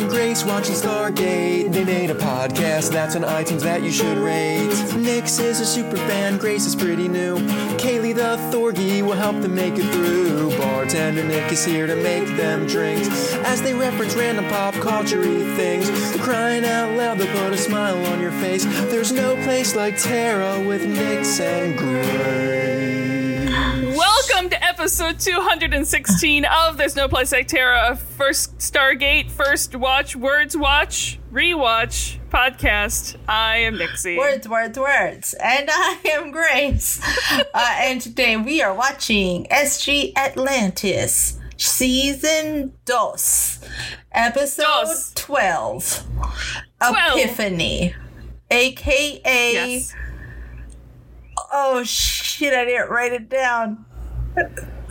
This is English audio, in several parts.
and Grace watching Stargate. They made a podcast that's on iTunes that you should rate. Nix is a super fan, Grace is pretty new. Kaylee the Thorgy will help them make it through. Bartender Nick is here to make them drinks as they reference random pop culture things. Crying out loud, they'll put a smile on your face. There's no place like Terra with Nix and Grace. Welcome to episode 216 of There's No Place Like Terra, a first Stargate, first watch, words watch, rewatch podcast. I am Nixie. Words, words, words. And I am Grace. uh, and today we are watching SG Atlantis, season dos, episode Dos. 12, Twelve. Epiphany, aka. Yes. Oh shit, I didn't write it down.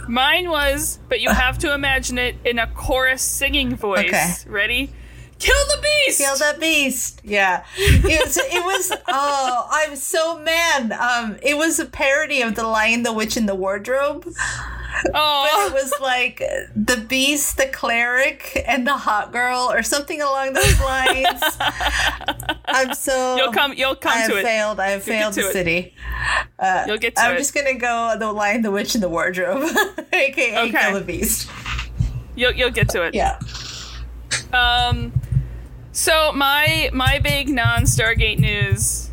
Mine was, but you have to imagine it in a chorus singing voice. Okay. Ready? Kill the beast! Kill the beast. Yeah. It was, it was oh, I'm so mad. Um, it was a parody of The Lion, the Witch, and the Wardrobe. But it Oh, was like the beast, the cleric, and the hot girl, or something along those lines. I'm so you'll come. You'll come I have to it. failed. I have failed the it. city. You'll get to I'm it. just gonna go the lion, the witch, and the wardrobe, aka Okay. kill the beast. You'll you'll get to it. Yeah. Um, so my my big non Stargate news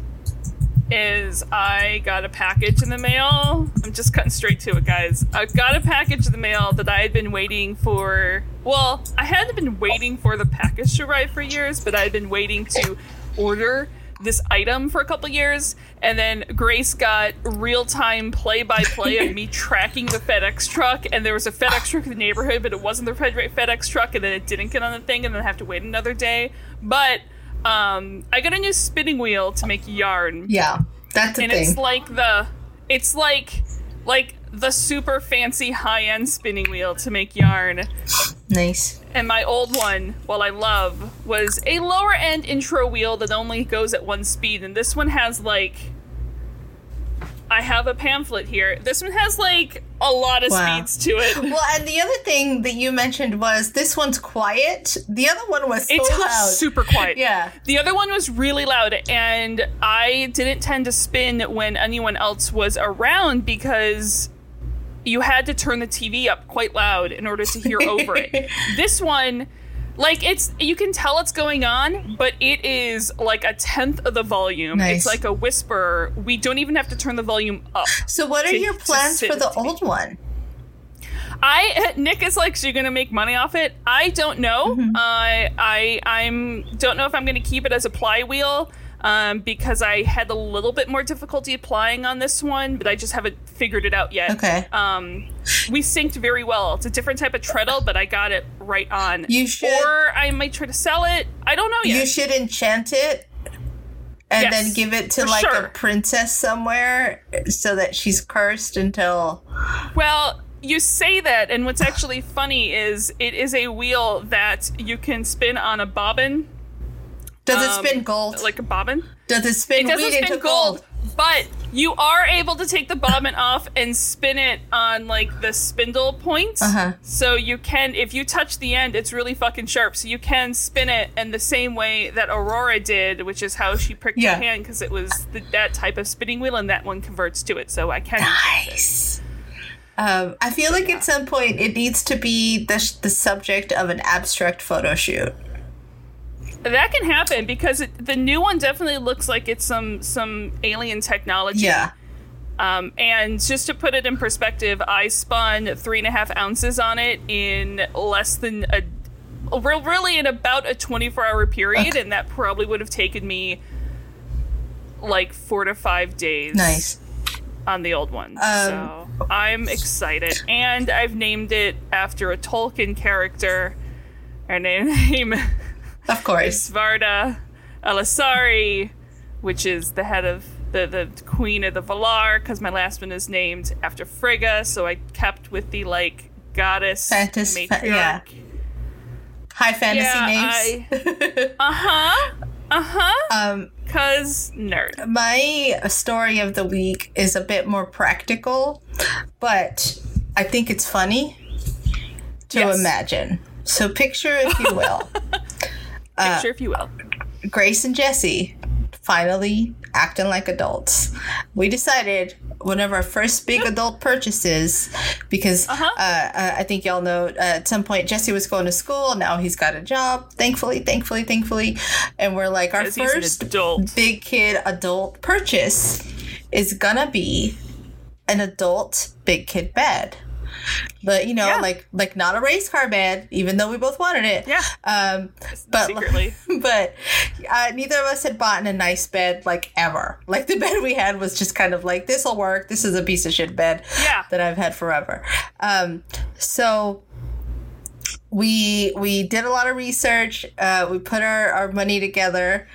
is I got a package in the mail. I'm just cutting straight to it, guys. I got a package in the mail that I had been waiting for. Well, I hadn't been waiting for the package to arrive for years, but I had been waiting to order this item for a couple years. And then Grace got real time play by play of me tracking the FedEx truck. And there was a FedEx truck in the neighborhood, but it wasn't the FedEx truck. And then it didn't get on the thing, and then I have to wait another day. But um, I got a new spinning wheel to make yarn Yeah. That's a and thing. it's like the it's like like the super fancy high end spinning wheel to make yarn. nice. And my old one, while I love, was a lower end intro wheel that only goes at one speed. And this one has like I have a pamphlet here. This one has like a lot of Wow. speeds to it. Well, and the other thing that you mentioned was this one's quiet. The other one was so It's loud. super quiet. Yeah. The other one was really loud, and I didn't tend to spin when anyone else was around because you had to turn the TV up quite loud in order to hear over it. This one, like it's you can tell it's going on, but it is like a tenth of the volume. Nice. It's like a whisper. We don't even have to turn the volume up. So, what are to- your plans for the old one? I Nick is like, so you're gonna make money off it? I don't know. Mm-hmm. I I I'm don't know if I'm gonna keep it as a ply wheel. Um, because I had a little bit more difficulty applying on this one, but I just haven't figured it out yet. Okay. Um, we synced very well. It's a different type of treadle, but I got it right on. You should- Or I might try to sell it. I don't know yet. You should enchant it and Yes, then give it to like sure. a princess somewhere so that she's cursed until. Well, you say that, and what's actually funny is it is a wheel that you can spin on a bobbin. Does it um, spin gold? Like a bobbin? Does it spin It doesn't spin into gold, gold? but you are able to take the bobbin off and spin it on like the spindle point. Uh-huh. So you can, if you touch the end, it's really fucking sharp. So you can spin it in the same way that Aurora did, which is how she pricked Yeah. her hand because it was the, that type of spinning wheel, and that one converts to it. So I can. Nice. Um, I feel like at some point it needs to be the, sh- the subject of an abstract photo shoot. That can happen because it, the new one definitely looks like it's some some alien technology. Yeah. Um, and just to put it in perspective, I spun three and a half ounces on it in less than a, re- really in about a 24 hour period, and that probably would have taken me like four to five days. Nice. On the old one. Um, so I'm excited. And I've named it after a Tolkien character. Her name Of course. Svarda Alasari, which is the head of the, the queen of the Valar, because my last one is named after Frigga, so I kept with the like goddess Fantas- fa- matriarch. yeah. High fantasy Yeah, names. Uh huh. Uh huh. um, Cause nerd. my story of the week is a bit more practical, but I think it's funny to Yes. imagine. So picture, if you will, Picture, if you will. Grace and Jesse finally acting like adults. We decided one of our first big adult purchases because Uh-huh. uh, uh, I think y'all know uh, at some point Jesse was going to school. Now he's got a job. Thankfully, thankfully, thankfully, and we're like our first adult. big kid adult purchase is gonna be an adult big kid bed. But you know, Yeah. like like not a race car bed, even though we both wanted it. Yeah. Um, but Secretly. but uh, neither of us had bought a nice bed like ever. Like the bed we had was just kind of like this will work. This is a piece of shit bed Yeah. that I've had forever. Um, so we we did a lot of research. Uh, we put our, our money together,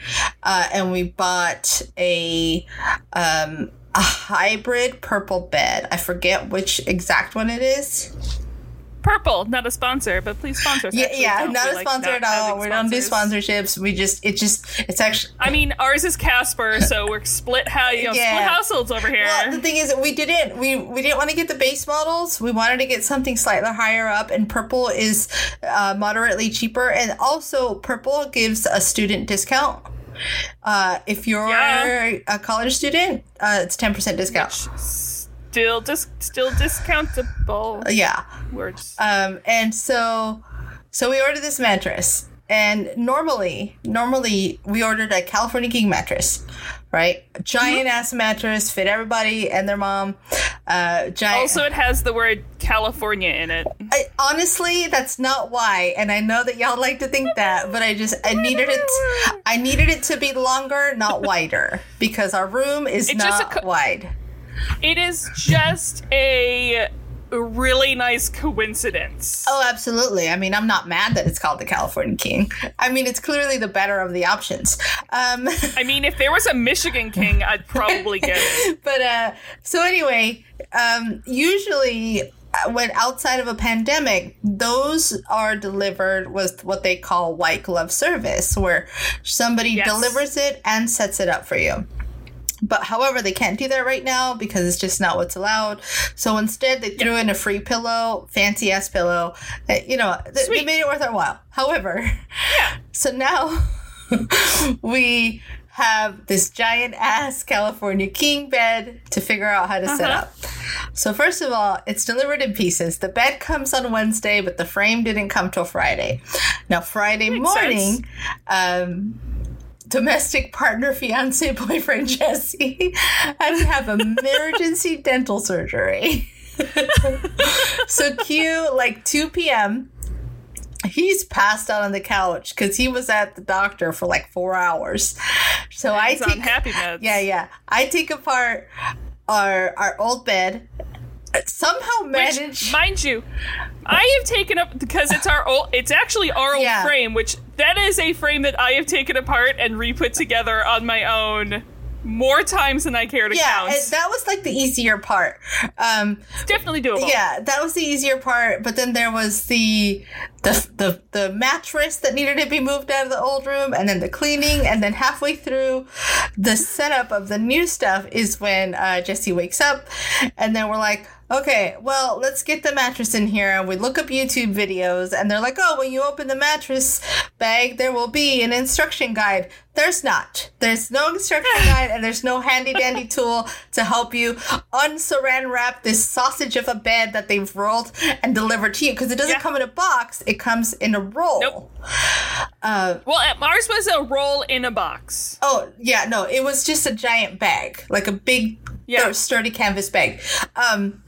uh, and we bought a um, a hybrid purple bed. I forget which exact one it is. Purple, not a sponsor, but please sponsor us. Yeah, Actually, yeah, we a like sponsor not at all. We don't do sponsorships. We just it just it's actually I mean, ours is Casper, so we're split. How you know, Yeah. split households over here. Well, the thing is, we didn't we we didn't want to get the base models. We wanted to get something slightly higher up, and purple is uh, moderately cheaper, and also purple gives a student discount. Uh, if you're Yeah. a college student, uh, it's ten percent discount. still, dis- still discountable Yeah. words. Um, and so, so we ordered this mattress, and normally, normally we ordered a California King mattress, right? Giant ass mattress, fit everybody and their mom. Uh, giant. also, it has the word California in it. I, honestly, that's not why, and I know that y'all like to think that, but I just I needed it. I needed it to be longer, not wider, because our room is It's just not a co- wide. It is just a really nice coincidence. Oh, absolutely. I mean, I'm not mad that it's called the California King. I mean, it's clearly the better of the options. Um, I mean, if there was a Michigan King, I'd probably get it. but uh, so anyway, um, usually uh, when outside of a pandemic, those are delivered with what they call white glove service, where somebody Yes. delivers it and sets it up for you. But however, they can't do that right now because it's just not what's allowed. So instead, they threw in a free pillow, fancy ass pillow. Uh, You know, th- they made it worth our while. However, Yeah. so now we have this giant ass California king bed to figure out how to set Uh-huh. up. So first of all, it's delivered in pieces. The bed comes on Wednesday, but the frame didn't come till Friday. Now Friday Makes morning, um, domestic partner, fiance, boyfriend Jesse had to have emergency dental surgery. so cue like 2 p.m. He's passed out on the couch because he was at the doctor for like four hours. So I He's on take happy meds. yeah, yeah. I take apart our our old bed. Somehow Which, mind you, I have taken up because it's our old. It's actually our old Yeah. frame, which that is a frame that I have taken apart and re-put together on my own more times than I care to yeah, count. and that was like the easier part. Um, it's definitely doable. yeah, that was the easier part. But then there was the the the the mattress that needed to be moved out of the old room, and then the cleaning, and then halfway through the setup of the new stuff is when uh, Jesse wakes up, and then we're like. Okay, well, let's get the mattress in here. And we look up YouTube videos, and they're like, oh, when you open the mattress bag, there will be an instruction guide. There's not. There's no instruction guide, and there's no handy dandy tool to help you unsaran wrap this sausage of a bed that they've rolled and delivered to you. Because it doesn't Yeah. come in a box, it comes in a roll. Nope. Uh, Well, uh, ours was a roll in a box. oh, yeah, no, it was just a giant bag, like a big, Yeah. sturdy canvas bag. Um,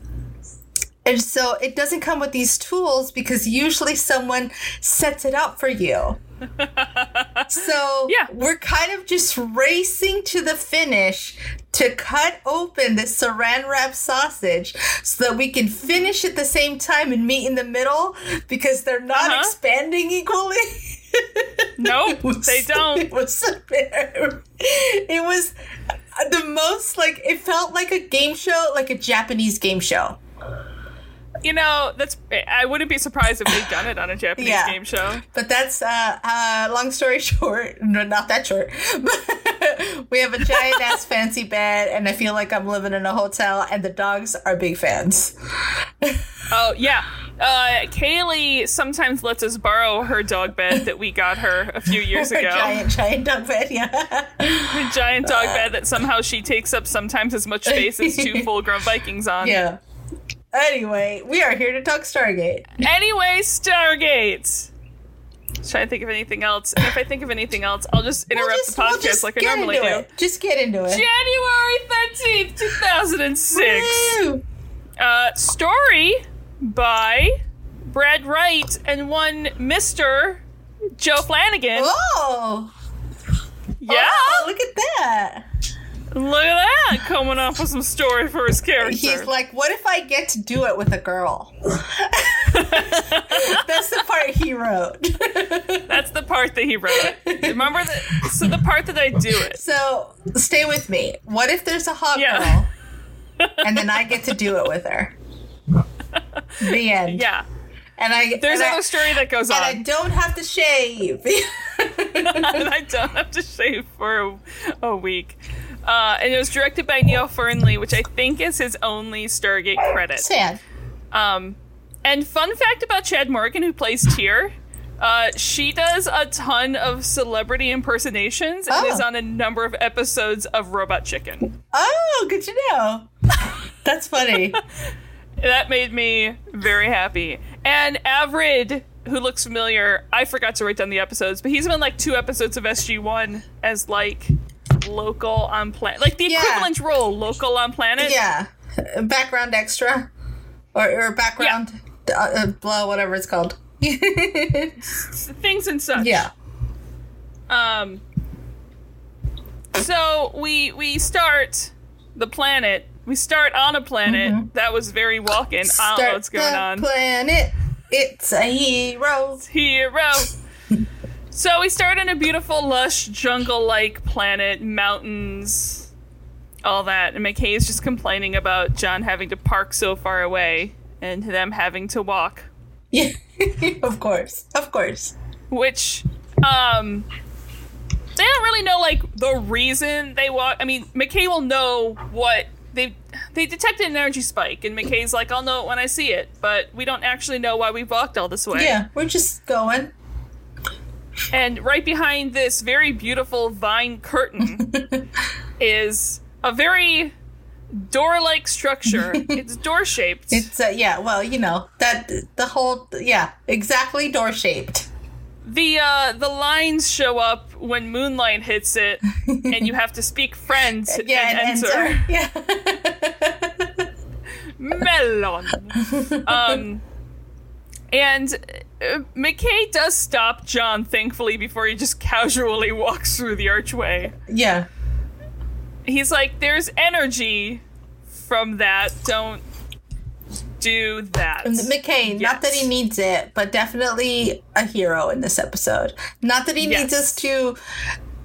and so it doesn't come with these tools because usually someone sets it up for you. so Yeah. we're kind of just racing to the finish to cut open the saran wrap sausage so that we can finish at the same time and meet in the middle because they're not Uh-huh. expanding equally. Nope, was- they don't. It was it was the most like it felt like a game show, like a Japanese game show. You know, that's. I wouldn't be surprised if they've done it on a Japanese Yeah. game show. But that's uh, uh long story short, no, not that short. We have a giant ass fancy bed, and I feel like I'm living in a hotel, and the dogs are big fans. Oh yeah, Uh, Kaylee sometimes lets us borrow her dog bed that we got her a few years ago. giant, giant dog bed. Yeah. A giant dog bed that somehow she takes up sometimes as much space as two full-grown Vikings on. yeah. Anyway, we are here to talk Stargate. Anyway, Stargate. Trying to think of anything else. And if I think of anything else, I'll just interrupt We'll just- the we'll podcast just like I normally do. It. Just get into it. January 13th, 2006. Woo! Uh, story by Brad Wright and one Mr. Joe Flanigan. Oh, yeah, oh, look at that. Look at that coming up with some story for his character. He's like, what if I get to do it with a girl? That's the part he wrote. That's the part that he wrote. Remember that? So the part that I do it. so stay with me. What if there's a hot Yeah. girl, and then I get to do it with her? The end. Yeah, And I there's and I- another story that goes and I don't have to shave. and I don't have to shave for a, a week. Uh, and it was directed by Neil Fearnley, which I think is his only Stargate credit. Sad. Um, and fun fact about Chad Morgan, who plays Teer, uh, she does a ton of celebrity impersonations and Oh. is on a number of episodes of Robot Chicken. Oh, good to know. That's funny. That made me very happy. And Avrid, who looks familiar, I forgot to write down the episodes, but he's been like two episodes of SG1 as like local on planet, like the Yeah. equivalent role, local on planet. yeah. Background extra, or, or background uh, uh, blah, whatever it's called. things and such. yeah. Um. So we we start the planet. We start on a planet that was very walking. I don't know what's going Mm-hmm. the on. Planet. It's a hero. Hero. So we start in a beautiful, lush, jungle-like planet, mountains, all that. And McKay is just complaining about John having to park so far away and them having to walk. Yeah. of course. Of course. which um they don't really know like the reason they walk i mean mckay will know what they they detected an energy spike and mckay's like i'll know it when i see it but we don't actually know why we've walked all this way Yeah, we're just going. And right behind this very beautiful vine curtain is a very door-like structure it's door shaped It's uh, yeah. Well, you know that the whole yeah exactly door shaped. the uh the lines show up when moonlight hits it and you have to speak friends Yeah, and, and, enter. enter. Yeah. melon. um, and uh, McKay does stop John, thankfully, before he just casually walks through the archway. yeah. He's like, "There's energy from that. Don't do that." McKay, not that he needs it, but definitely a hero in this episode. Not that he needs us to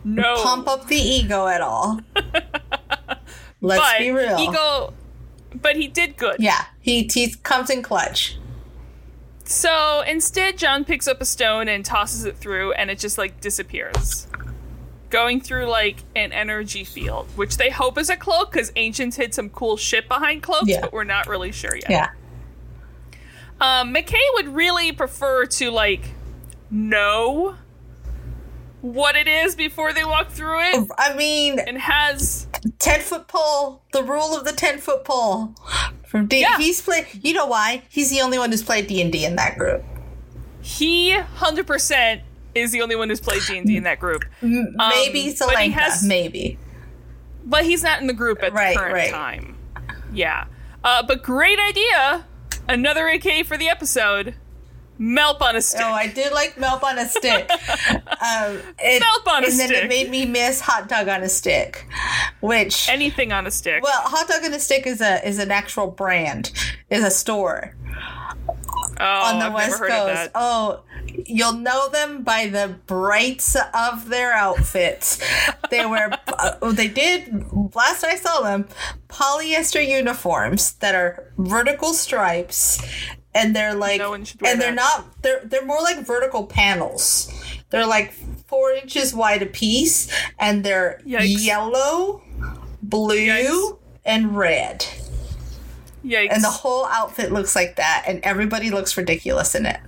no, pump up the ego at all. Let's but be real. Ego, but he did good. Yeah, he he comes in clutch. So instead, John picks up a stone and tosses it through, and it just like disappears. Going through like an energy field, which they hope is a cloak because ancients hid some cool shit behind cloaks, Yeah. but we're not really sure yet. Yeah. Um, McKay would really prefer to like know what it is before they walk through it, I mean, and has ten foot pole. The rule of the ten foot pole. From D. Yeah. He's played. You know why? He's the only one who's played D and D in that group. he hundred percent is the only one who's played D and D in that group. Maybe Um, but he has- maybe. But he's not in the group at Right, the current right. time. Yeah. Uh, but great idea. Another AK for the episode. MALP on a stick. Oh, I did like MALP on a stick. um, it, MALP on a stick. and then it made me miss hot dog on a stick, which Anything on a stick. well, hot dog on a stick is a is an actual brand, is a store oh, on the I've West never heard of Coast. Oh, you'll know them by the brights of their outfits. they wear, uh, they did last I saw them, polyester uniforms that are vertical stripes, and they're like, No one should wear and they're that. not, they're they're more like vertical panels. They're like four inches wide a piece, and they're Yikes. yellow, blue, Yikes. and red. Yikes. And the whole outfit looks like that, and everybody looks ridiculous in it.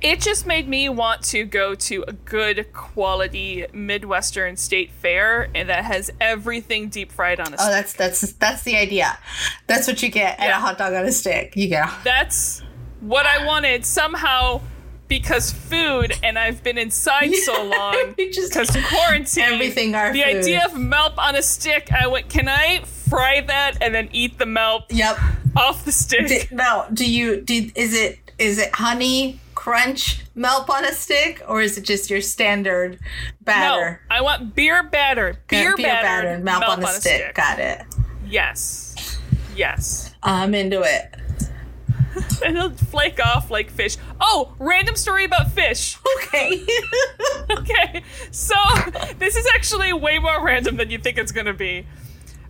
It just made me want to go to a good quality Midwestern state fair and that has everything deep fried on a Oh, stick. that's that's that's the idea. That's what you get at a hot dog on a stick. You get. That's what I wanted somehow because food and I've been inside so long because quarantine. Everything our The food. idea of MALP on a stick, I went, can I fry that and then eat the MALP Yep. off the stick? D- no, do you do? Is it is it honey crunch melt on a stick, or is it just your standard batter? no? I want beer batter. Beer, batter, batter melt on a stick. Got it. Yes. Yes. I'm into it. And it'll flake off like fish. Oh, random story about fish. Okay. okay, so this is actually way more random than you think it's gonna be.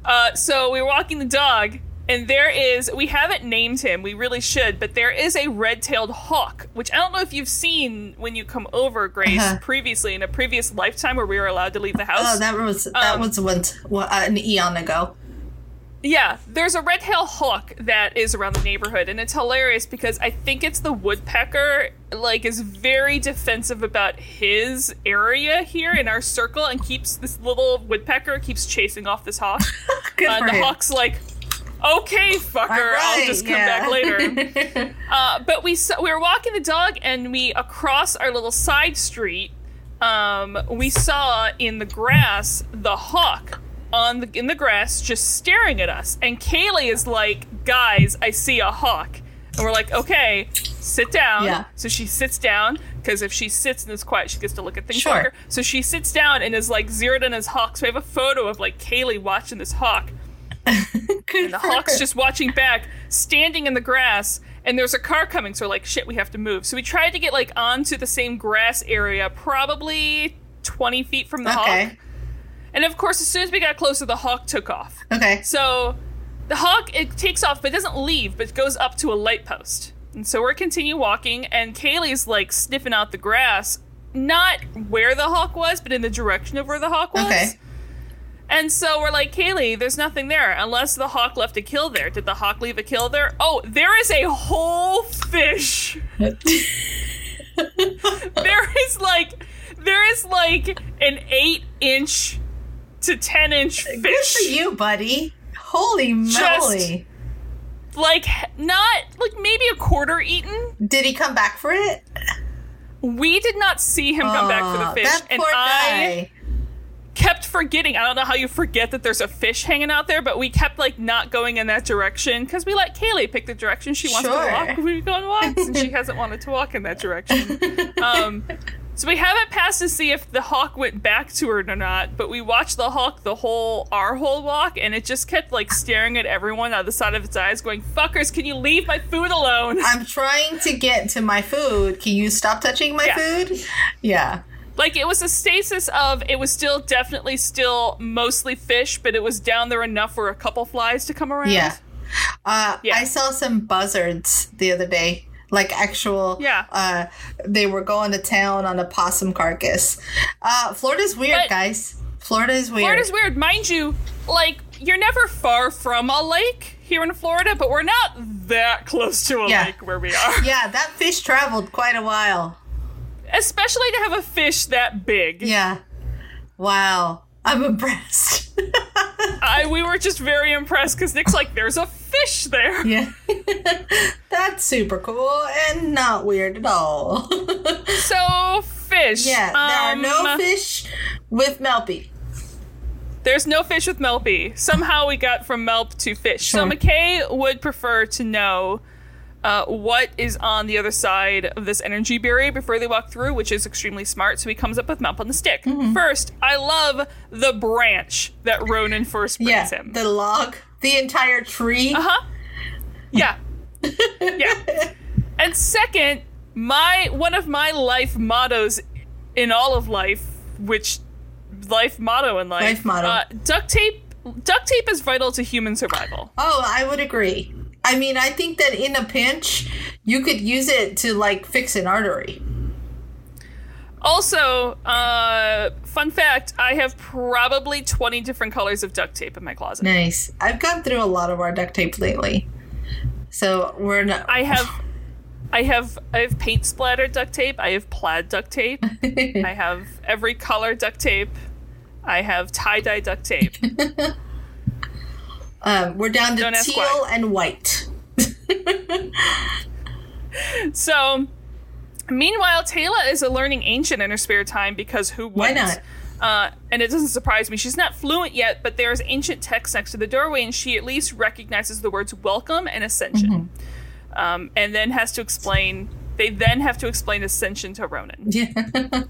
Uh, so we were walking the dog, and there is, we haven't named him, we really should, but there is a red tailed hawk, which I don't know if you've seen when you come over, Grace, Uh-huh. previously in a previous lifetime where we were allowed to leave the house. oh, that was that Um, was once well, uh, an eon ago. Yeah, there's a red tailed hawk that is around the neighborhood, and it's hilarious because I think it's the woodpecker, like, is very defensive about his area here in our circle, and keeps this little woodpecker keeps chasing off this hawk. Good Uh, the him. hawk's like, "Okay, fucker, All I'll just come yeah. back later." Uh, but we saw, we were walking the dog, and we across our little side street, um, we saw in the grass the hawk on the in the grass just staring at us. And Kaylee is like, "Guys, I see a hawk," and we're like, "Okay." Sit down. Yeah. So she sits down because if she sits and is quiet, she gets to look at things Sure. longer. So she sits down and is like zeroed in as hawk. So we have a photo of like Kaylee watching this hawk. Good The hawk's her. just watching back, standing in the grass, and there's a car coming. So we're like, shit, we have to move. So we tried to get like onto the same grass area, probably 20 feet from the hawk. And of course, as soon as we got closer, the hawk took off. Okay. So the hawk it takes off, but doesn't leave, but goes up to a light post. And so we're continue walking, and Kaylee's like sniffing out the grass, not where the hawk was, but in the direction of where the hawk was. Okay. And so we're like, Kaylee, there's nothing there unless the hawk left a kill there. Did the hawk leave a kill there? Oh, there is a whole fish. there is like, there is like an eight inch to ten inch fish. Good for you, buddy. Holy Just- moly! like not like maybe a quarter eaten. Did he come back for it? We did not see him come back for the fish, That and poor I guy. Kept forgetting. I don't know how you forget that there's a fish hanging out there, but we kept like not going in that direction because we let Kaylee pick the direction she wants Sure. to walk. We go on walks, and she hasn't wanted to walk in that direction. Um, so we haven't passed to see if the hawk went back to her or not, but we watched the hawk the whole our whole walk, and it just kept like staring at everyone out of the side of its eyes, going, "Fuckers, can you leave my food alone?" I'm trying to get to my food. Can you stop touching my Yeah. food? Yeah. Like it was a stasis of it was still definitely still mostly fish, but it was down there enough for a couple flies to come around. Yeah. Uh, Yeah. I saw some buzzards the other day. Like actual, Yeah. Uh, they were going to town on a possum carcass. Uh, Florida's weird, But- guys. Florida is weird. Florida's weird, mind you. Like you're never far from a lake here in Florida, but we're not that close to a Yeah. lake where we are. yeah, that fish traveled quite a while. Especially to have a fish that big. Yeah. Wow. I'm impressed. I we were just very impressed because Nick's like, "There's a fish there." yeah. That's super cool and not weird at all. So fish. yeah, there are Um, no fish with Melpy. There's no fish with Melpy. Somehow we got from MALP to fish. So McKay would prefer to know uh, what is on the other side of this energy barrier before they walk through, which is extremely smart. So he comes up with MALP on the stick. Mm-hmm. First, I love the branch that Ronon first brings Yeah, him. the log, the entire tree. Uh huh. Yeah. yeah. And second, my one of my life mottos in all of life, which life motto in life, Life motto. Uh, duct tape. Duct tape is vital to human survival. Oh, I would agree. I mean, I think that in a pinch, you could use it to like fix an artery. Also, uh, fun fact: I have probably twenty different colors of duct tape in my closet. Nice. I've gone through a lot of our duct tape lately. So we're not. I have, I have, I have paint splatter duct tape. I have plaid duct tape. I have every color duct tape. I have tie dye duct tape. um, we're down to Don't teal and white. So, meanwhile, Teyla is a learning ancient in her spare time because who Why wouldn't? not? Uh, and it doesn't surprise me. She's not fluent yet, but there's ancient text next to the doorway, and she at least recognizes the words welcome and ascension. Mm-hmm. Um, and then has to explain. They then have to explain ascension to Ronon. Yeah.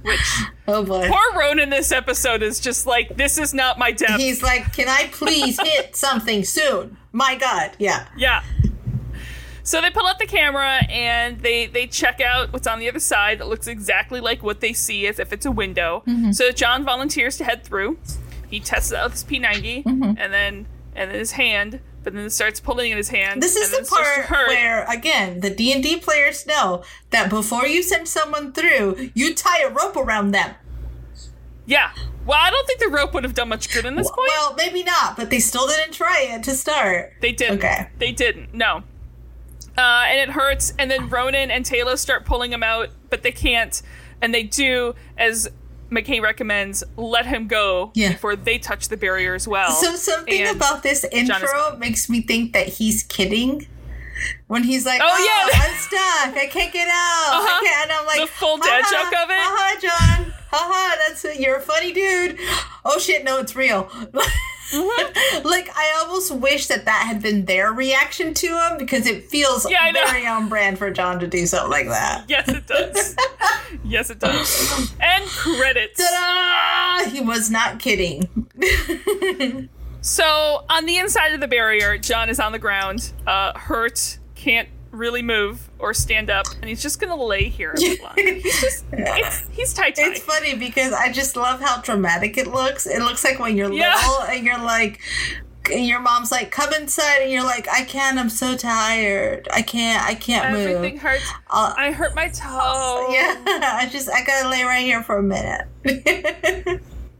Which oh boy. poor Ronon this episode is just like, this is not my depth. He's like, "Can I please hit something soon?" My God. Yeah. Yeah. So they pull out the camera and they they check out what's on the other side. That looks exactly like what they see as if it's a window. Mm-hmm. So John volunteers to head through. He tests out with his P90 Mm-hmm. and then and then his hand, but then starts pulling in his hand. This is the it starts to part where, again, the D and D players know that before you send someone through, you tie a rope around them. yeah. Well, I don't think the rope would have done much good in this point. Well, maybe not, but they still didn't try it to start. They didn't. Okay. They didn't. No. Uh, and it hurts. And then Ronon and Teyla start pulling him out, but they can't. And they do, as McKay recommends, let him go Yeah. before they touch the barrier as well. So something And about this intro makes me think that he's kidding. When he's like, Oh, "Oh, yeah. I'm stuck. I can't get out." Uh-huh. I can't. And I'm like, The full dad "Haha, joke of it? Haha, John. Haha, that's you're a funny dude. Oh shit, no, it's real. Mm-hmm. like I almost wish that that had been their reaction to him because it feels Yeah, very on brand for John to do something like that. yes, it does. yes, it does. And credits. Ta-da! He was not kidding. So on the inside of the barrier, John is on the ground, uh, hurt, can't really move or stand up, and he's just gonna lay here a bit longer. He's just, it's, he's tight. It's funny because I just love how dramatic it looks. It looks like when you're Yeah. little and you're like, and your mom's like, "Come inside," and you're like, "I can't. I'm so tired. I can't. I can't Everything move." hurts. Uh, I hurt my toe. yeah, I just I gotta lay right here for a minute.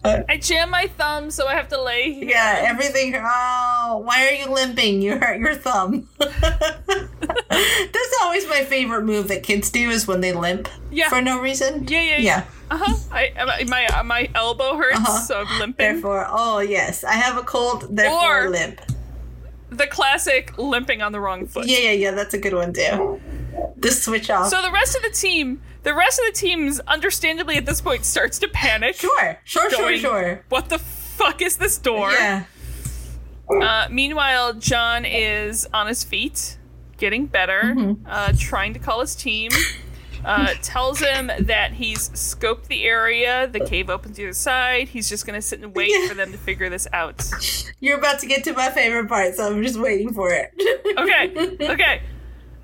I jam my thumb, so I have to lay here. yeah, everything. Oh, why are you limping? You hurt your thumb. That's always my favorite move that kids do is when they limp Yeah. for no reason. Yeah, yeah, yeah. Yeah. Uh huh. I my uh, my elbow hurts, Uh-huh. so I'm limping. Therefore, oh yes, I have a cold. Therefore, Or- limp. the classic limping on the wrong foot. Yeah, yeah, yeah. That's a good one too. The switch off. So the rest of the team, the rest of the teams, understandably at this point, starts to panic. sure, sure, sure, going, sure. What the fuck is this door? Yeah. Uh, meanwhile, John is on his feet, getting better, Mm-hmm. uh, trying to call his team. Uh, tells him that he's scoped the area. The cave opens to the side. He's just gonna sit and wait Yeah. for them to figure this out. You're about to get to my favorite part, so I'm just waiting for it. Okay, okay.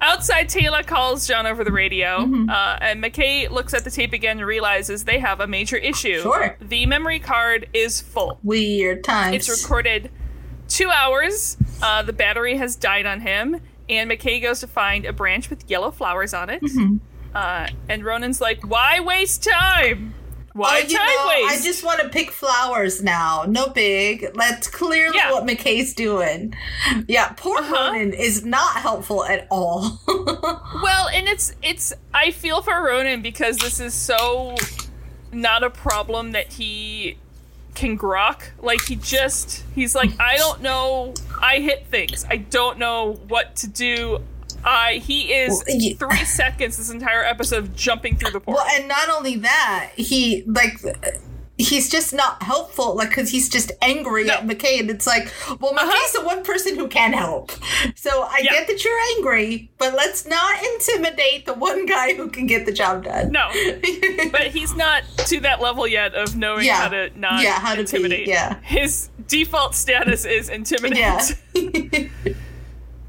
Outside, Teyla calls John over the radio, Mm-hmm. uh, and McKay looks at the tape again and realizes they have a major issue. Sure. The memory card is full. Weird times. It's recorded two hours. Uh, the battery has died on him, and McKay goes to find a branch with yellow flowers on it. Mm-hmm. Uh, and Ronon's like, "Why waste time? Why Oh, you know, I just want to pick flowers now. No big. That's clearly Yeah. what McKay's doing. Yeah, poor Uh-huh. Ronon is not helpful at all. Well, and it's it's I feel for Ronon because this is so not a problem that he can grok. Like he just he's like I don't know. I hit things. I don't know what to do. I he is Well, ye- three seconds this entire episode of jumping through the portal. well, and not only that, he like he's just not helpful. Like because he's just angry No. at McKay, and it's like, well, uh-huh. McKay's the one person who can help. So I Yeah. get that you're angry, but let's not intimidate the one guy who can get the job done. No, but he's not to that level yet of knowing Yeah. how to not Yeah, how to be, intimidate. yeah. his default status is intimidate. yeah.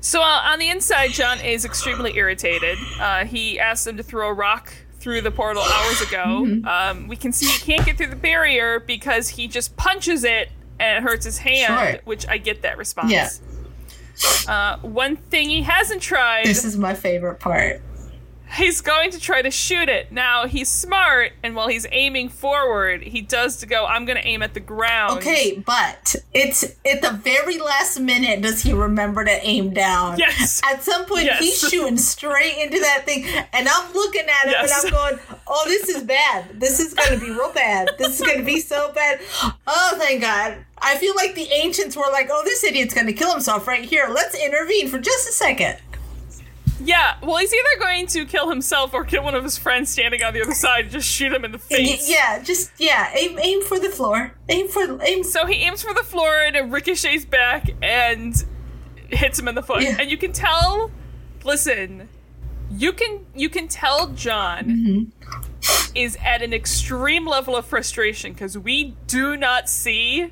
So uh, on the inside, John is extremely irritated. Uh, he asked them to throw a rock through the portal hours ago. Mm-hmm. Um, we can see he can't get through the barrier because he just punches it and it hurts his hand, Sure. which I get that response. Yeah. Uh, one thing he hasn't tried. this is my favorite part. He's going to try to shoot it. Now he's smart, and while he's aiming forward, he does to go. I'm going to aim at the ground. Okay, but it's at the very last minute does he remember to aim down? Yes. At some point, Yes. he's shooting straight into that thing, and I'm looking at it Yes. and I'm going, "Oh, this is bad. This is going to be real bad. This is going to be so bad." Oh, thank God. I feel like the ancients were like, "Oh, this idiot's going to kill himself right here. Let's intervene for just a second. Yeah. Well, he's either going to kill himself or kill one of his friends standing on the other side and just shoot him in the face. Yeah, just yeah, aim aim for the floor. Aim for aim. So he aims for the floor and it ricochets back and hits him in the foot. Yeah. And you can tell. Listen, you can you can tell John Mm-hmm. is at an extreme level of frustration because we do not see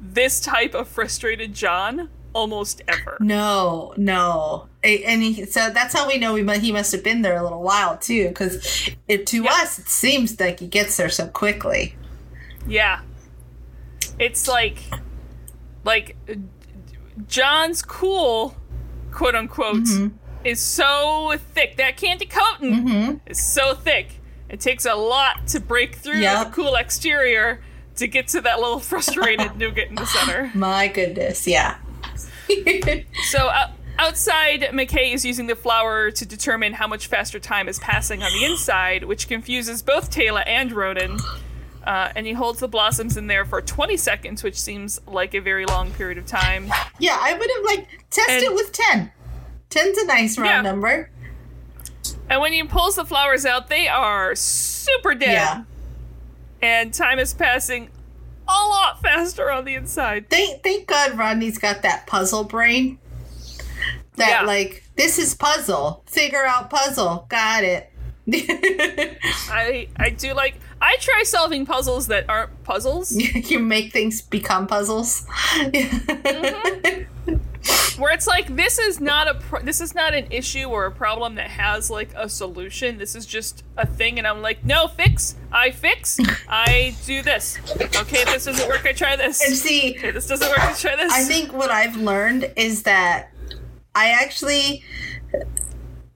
this type of frustrated John almost ever. No, no, and he, so that's how we know we he must have been there a little while too, because to Yeah. us it seems like he gets there so quickly. Yeah. It's like like John's cool, quote unquote, Mm-hmm. is so thick. That candy coating is so thick. It takes a lot to break through Yep. the cool exterior to get to that little frustrated nougat in the center. My goodness, yeah. So uh, outside, McKay is using the flower to determine how much faster time is passing on the inside, which confuses both Teyla and Ronon. Uh, and he holds the blossoms in there for 20 seconds, which seems like a very long period of time. yeah, I would have like tested it with ten. Ten's a nice round Yeah. number. And when he pulls the flowers out, they are super dead. Yeah. And time is passing a lot faster on the inside. Thank thank God Rodney's got that puzzle brain. That Yeah. like this is puzzle. Figure out puzzle. Got it. I I do like I try solving puzzles that aren't puzzles. you make things become puzzles. Mm-hmm. Where it's like this is not a pro- this is not an issue or a problem that has like a solution. This is just a thing and i'm like no fix i fix i do this. Okay if this doesn't work i try this. And see, okay this doesn't work i try this. I think what I've learned is that I actually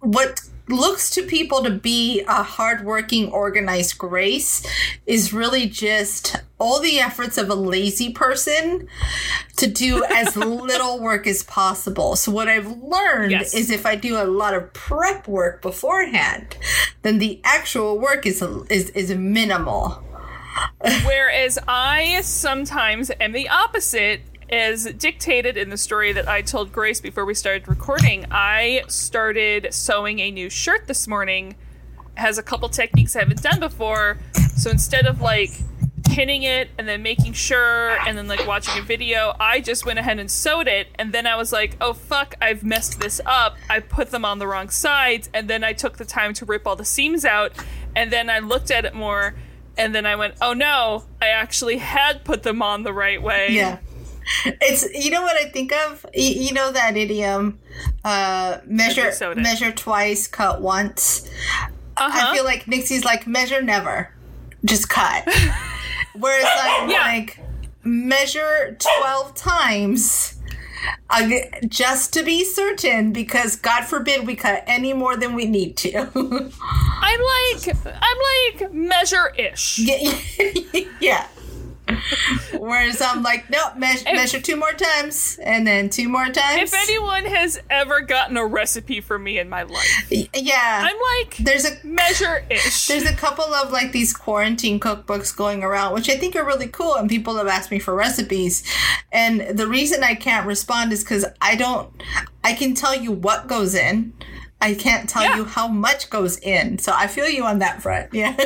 what looks to people to be a hardworking, organized grace is really just all the efforts of a lazy person to do as little work as possible. So what I've learned Yes. is if I do a lot of prep work beforehand, then the actual work is is is minimal. Whereas I sometimes am the opposite, as dictated in the story that I told Grace before we started recording. I started sewing a new shirt this morning. It has a couple techniques I haven't done before. So instead of like pinning it and then making sure and then like watching a video, I just went ahead and sewed it. And then I was like, oh fuck, I've messed this up. I put them on the wrong sides. And then I took the time to rip all the seams out. And then I looked at it more. And then I went, oh no, I actually had put them on the right way. Yeah. It's you know what I think of Y- you know that idiom uh measure measure twice cut once Uh-huh. I feel like Nixie's like measure never just cut whereas I'm Yeah. like measure 12 times ag- just to be certain because god forbid we cut any more than we need to I'm like, I'm like measure ish. yeah, yeah. Whereas I'm like, nope, measure, measure two more times and then two more times. If anyone has ever gotten a recipe for me in my life, yeah, I'm like there's a measure ish. there's a couple of like these quarantine cookbooks going around, which I think are really cool, and people have asked me for recipes. And the reason I can't respond is because I don't. I can tell you what goes in. I can't tell Yeah. you how much goes in. So I feel you on that front. Yeah.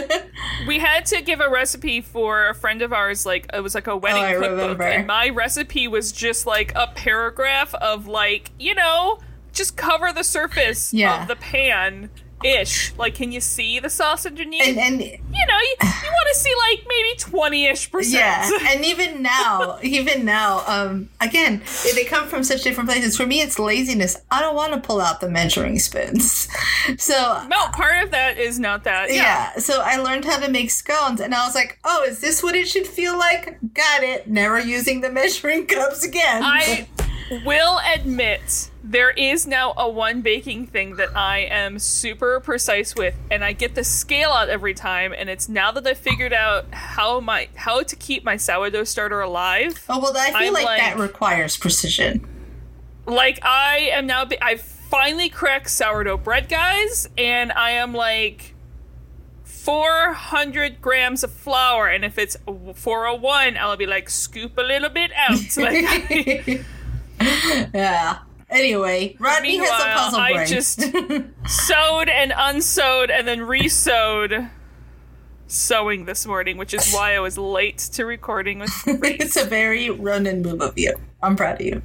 We had to give a recipe for a friend of ours. Like it was like a wedding Oh, cookbook, remember. and my recipe was just like a paragraph of like you know, just cover the surface Yeah. of the pan ish. Like, can you see the sausage underneath? and and you know, you, you want to see like maybe twenty ish percent. Yeah, and even now, even now, um, again, they come from such different places. For me, it's laziness. I don't want to pull out the measuring spoons, so No, part of that is not that. yeah. So I learned how to make scones, and I was like, "Oh, is this what it should feel like?" Got it. Never using the measuring cups again. I will admit there is now a one baking thing that I am super precise with, and I get the scale out every time. And it's now that I figured out how my how to keep my sourdough starter alive. Oh well, I feel I'm like, that requires precision. Like I am now, I finally cracked sourdough bread, guys, and I am like. 400 grams of flour, and if it's 401, I'll be like, scoop a little bit out. Like, Yeah. Anyway, Rodney has a Meanwhile, puzzle I just sewed and unsewed and then resewed sewing this morning, which is why I was late to recording with it's a very run and move of you. I'm proud of you.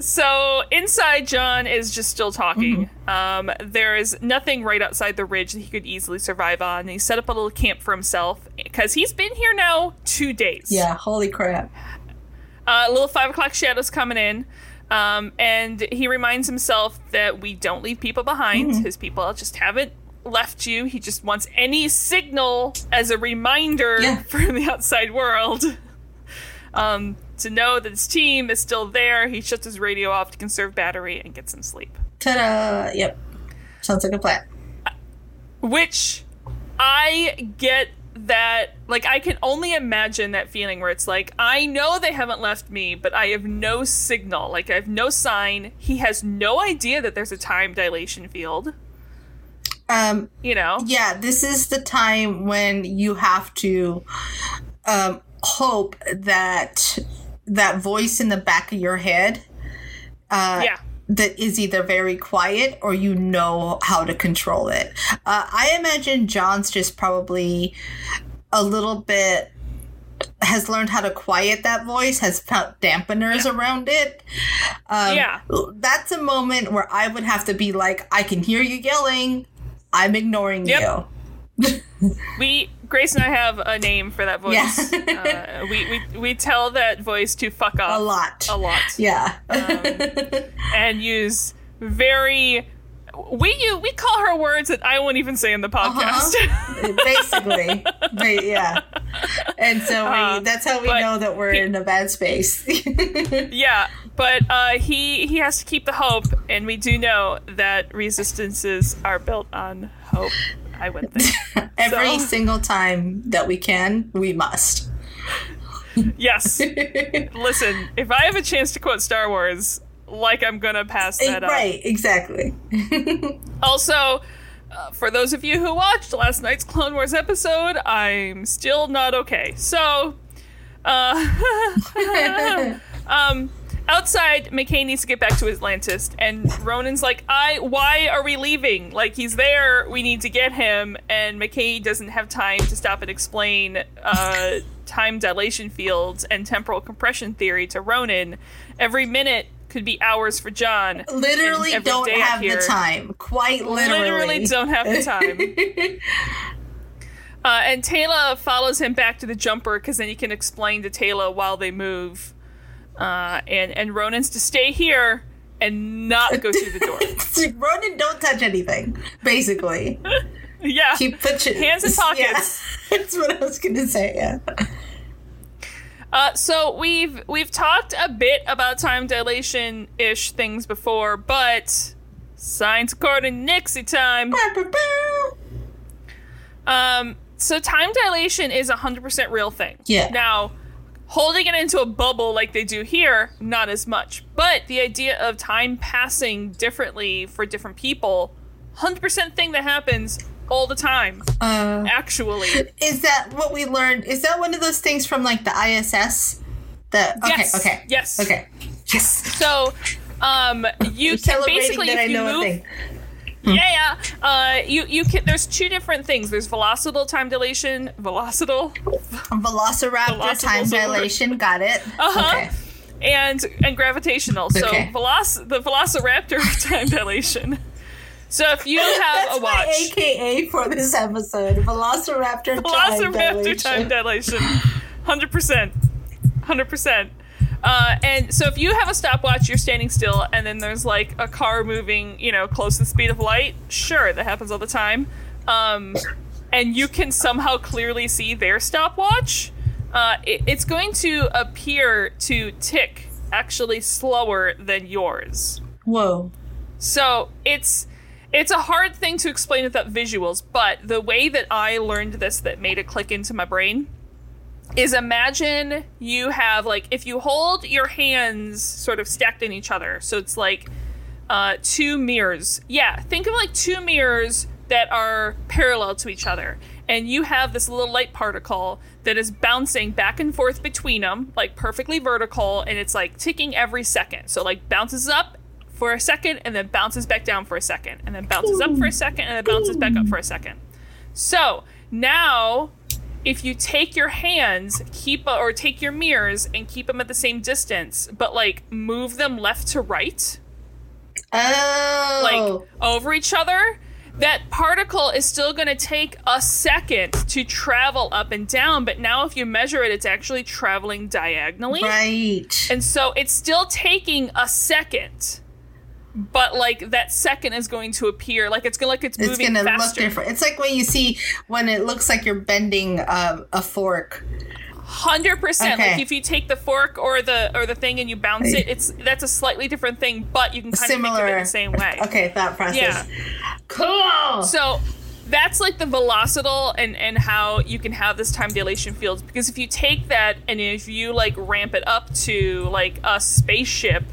So inside, John is just still talking. Um, there is nothing right outside the ridge that he could easily survive on. And he set up a little camp for himself because he's been here now two days. Yeah, holy crap. Uh, little five o'clock shadows coming in. Um, and he reminds himself that we don't leave people behind. Mm-hmm. His people just haven't left you. He just wants any signal as a reminder Yeah. for the outside world um, to know that his team is still there. He shuts his radio off to conserve battery and get some sleep. Ta-da! Yep. Sounds like a plan. Which I get that like I can only imagine that feeling where it's like I know they haven't left me, but I have no signal. Like I have no sign. He has no idea that there's a time dilation field. Um, You know? yeah, this is the time when you have to um, hope that that voice in the back of your head uh, yeah. That is either very quiet or you know how to control it. Uh, I imagine John's just probably a little bit has learned how to quiet that voice, has found dampeners around it. Um, Yeah. That's a moment where I would have to be like, I can hear you yelling. I'm ignoring Yep. you. We Grace and I have a name for that voice. Yeah. uh, we, we we tell that voice to fuck off A lot. a lot. Yeah. and use very we you we call her words that I won't even say in the podcast. Uh-huh. Basically. Ba- yeah. And so we, Uh, that's how we know that we're he- in a bad space. Yeah, but uh, he he has to keep the hope, and we do know that resistances are built on hope. I would think. Every So- single time that we can, we must. yes. Listen, if I have a chance to quote Star Wars, like I'm gonna pass that up. right, exactly. Also, uh, for those of you who watched last night's Clone Wars episode, I'm still not okay. So, uh, um, outside, McKay needs to get back to Atlantis, and Ronon's like, "I, why are we leaving? Like he's there. We need to get him." And McKay doesn't have time to stop and explain uh, time dilation fields and temporal compression theory to Ronon. Every minute could be hours for John. Literally don't have the time. Quite literally. literally don't have the time. uh, and Teyla follows him back to the jumper because then he can explain to Teyla while they move. Uh, and and Ronon's to stay here and not go through the door. Ronon, don't touch anything. Basically, yeah, keep put your Hands in pockets. Yeah, that's what I was gonna say. Yeah. Uh, so we've we've talked a bit about time dilation ish things before, but science according to Nixie time. Um, so time dilation is a hundred percent real thing. Yeah. Now, holding it into a bubble like they do here, not as much. But the idea of time passing differently for different people, hundred percent thing that happens all the time. Uh, Actually, is that what we learned? Is that one of those things from like the ISS? The okay, Yes. okay, Yes. okay, yes. so um, you can Celebrating basically that if I you know a move. Thing. Yeah, yeah. Uh, you you can. There's two different things. There's velocital time dilation. Velocital. Velociraptor time dilation. Got it. Uh-huh. Okay. and and gravitational. So Okay. veloc- the Velociraptor time dilation. So if you have That's a my watch, AKA for this episode. Velociraptor, Velociraptor time dilation, hundred percent, hundred percent. Uh, and so if you have a stopwatch, you're standing still, and then there's like a car moving, you know, close to the speed of light. Sure, that happens all the time. Um, and you can somehow clearly see their stopwatch. Uh, it, it's going to appear to tick actually slower than yours. Whoa. So it's it's a hard thing to explain without visuals, but the way that I learned this that made it click into my brain is imagine you have like if you hold your hands sort of stacked in each other. So it's like uh, two mirrors. Yeah, think of like two mirrors that are parallel to each other. And you have this little light particle that is bouncing back and forth between them, like perfectly vertical, and it's like ticking every second. So, like, bounces up for a second and then bounces back down for a second, and then bounces up for a second and then bounces back up for a second. So, now if you take your hands, keep or take your mirrors and keep them at the same distance, but like move them left to right, Oh. like over each other, that particle is still going to take a second to travel up and down. But now, if you measure it, it's actually traveling diagonally. right. And so it's still taking a second. But like that second is going to appear like it's gonna like it's it's moving gonna look faster. different. It's like when you see when it looks like you're bending um, a fork. Hundred percent. Like if you take the fork or the or the thing and you bounce it, it's that's a slightly different thing, but you can kind of think of it the same way. Okay, thought process. Yeah. Cool. So that's like the velocital and and how you can have this time dilation fields because if you take that and if you like ramp it up to like a spaceship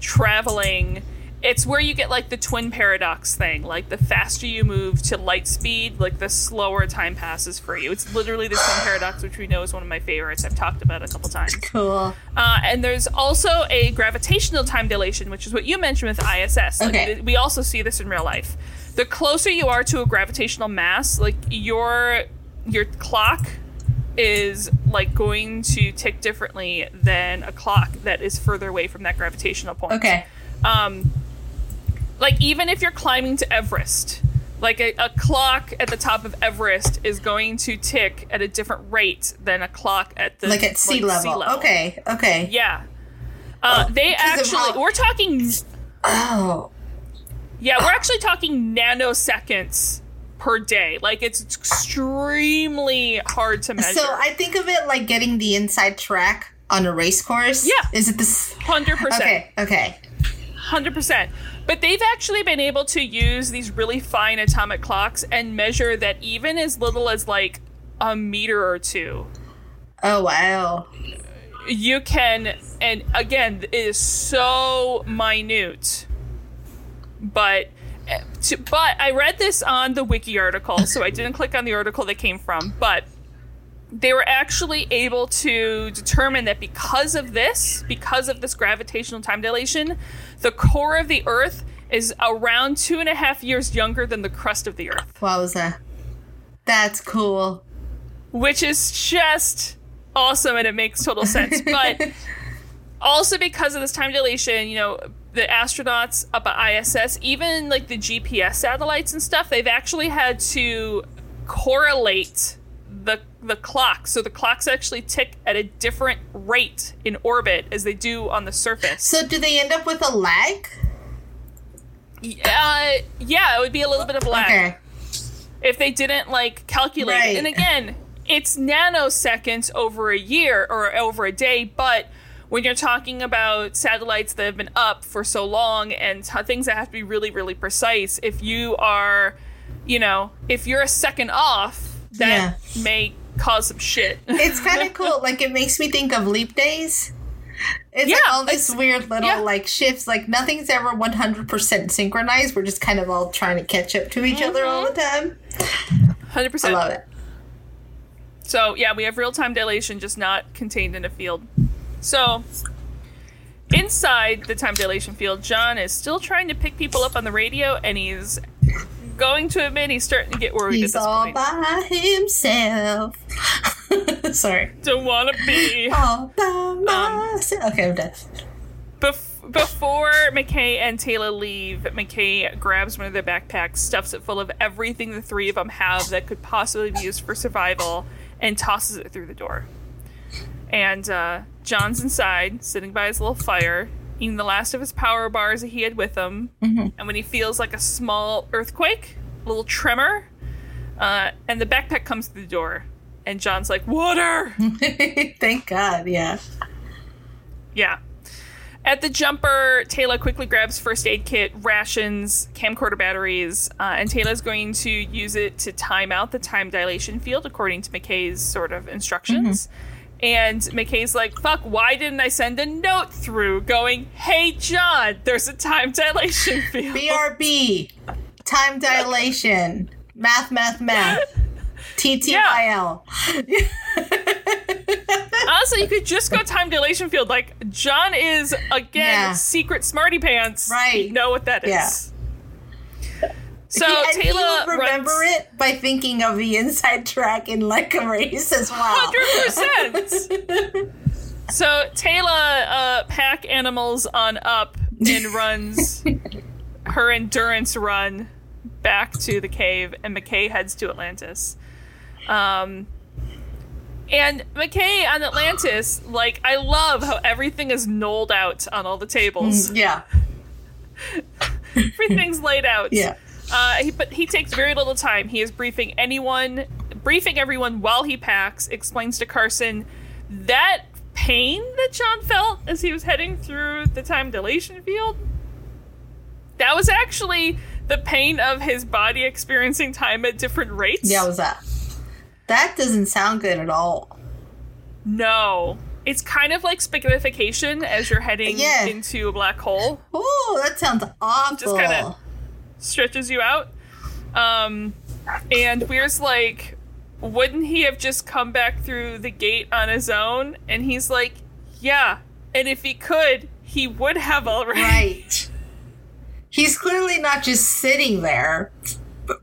traveling it's where you get like the twin paradox thing like the faster you move to light speed like the slower time passes for you it's literally the twin paradox which we know is one of my favorites i've talked about a couple times cool. uh, and there's also a gravitational time dilation, which is what you mentioned with ISS. Like, Okay. we also see this in real life. The closer you are to a gravitational mass, like your your clock is like going to tick differently than a clock that is further away from that gravitational point Okay. um, like even if you're climbing to Everest, like a, a clock at the top of Everest is going to tick at a different rate than a clock at the Like at sea, level. Okay. Okay. Yeah. Uh, they actually, how- we're talking, Oh. yeah, we're actually talking nanoseconds per day. Like it's extremely hard to measure. So I think of it like getting the inside track on a race course. Yeah. Is it this? Hundred percent. Okay. Okay. Hundred percent. But they've actually been able to use these really fine atomic clocks and measure that even as little as like a meter or two. Oh wow. You can, and again, it is so minute. But, eh, to, but I read this on the wiki article, so I didn't click on the article that came from. But they were actually able to determine that because of this, because of this gravitational time dilation, the core of the Earth is around two and a half years younger than the crust of the Earth, Wowza. That's cool. which is just awesome and it makes total sense. But also because of this time dilation, you know, the astronauts up at ISS, even like the GPS satellites and stuff, they've actually had to correlate the the clock. So the clocks actually tick at a different rate in orbit as they do on the surface. So do they end up with a lag? Uh, yeah, it would be a little bit of lag Okay. if they didn't like calculate Right. And again, it's nanoseconds over a year or over a day, but when you're talking about satellites that have been up for so long and t- things that have to be really, really precise, if you are, you know, if you're a second off, that may cause some shit. It's kind of cool. Like it makes me think of leap days. It's like all this weird little yeah. like shifts. Like nothing's ever one hundred percent synchronized. We're just kind of all trying to catch up to each other all the mm-hmm. time. 100%. I love it. So yeah, we have real time dilation, just not contained in a field. So inside the time dilation field, John is still trying to pick people up on the radio, and he's going to admit he's starting to get worried He's all point. by himself. Sorry. Don't want to be. All by myself. okay, I'm done. Bef- before McKay and Teyla leave, McKay grabs one of their backpacks, stuffs it full of everything the three of them have that could possibly be used for survival, and tosses it through the door. And uh, John's inside, sitting by his little fire, eating the last of his power bars that he had with him. And when he feels like a small earthquake, a little tremor, uh, and the backpack comes through the door, and John's like, "Water!" Thank God. Yeah. Yeah. At the jumper, Teyla quickly grabs first aid kit, rations, camcorder batteries, uh, and Teyla's going to use it to time out the time dilation field according to McKay's sort of instructions. And McKay's like, fuck, why didn't I send a note through going, hey, John, there's a time dilation field? BRB, time dilation, math, math, math, TTYL. Honestly, you could just go time dilation field. Like, John is, again, Yeah. secret smarty pants. Right. You know what that is. Yeah. So He- Teyla he remember runs, it by thinking of the inside track in like a race as well. Hundred percent. So Teyla uh, pack animals on up and runs her endurance run back to the cave, and McKay heads to Atlantis. Um, and McKay on Atlantis, like I love how everything is knolled out on all the tables. Yeah, Everything's laid out. yeah. Uh, he, but he takes very little time. He is briefing anyone, briefing everyone while he packs. Explains to Carson that pain that John felt as he was heading through the time dilation field. That was actually the pain of his body experiencing time at different rates. Yeah, was that? That doesn't sound good at all. No, it's kind of like spaghettification as you're heading Yeah. into a black hole. Oh, that sounds awful. Just kinda- stretches you out. Um, and Weir's like, wouldn't he have just come back through the gate on his own? And he's like, yeah. And if he could, he would have already. right. He's clearly not just sitting there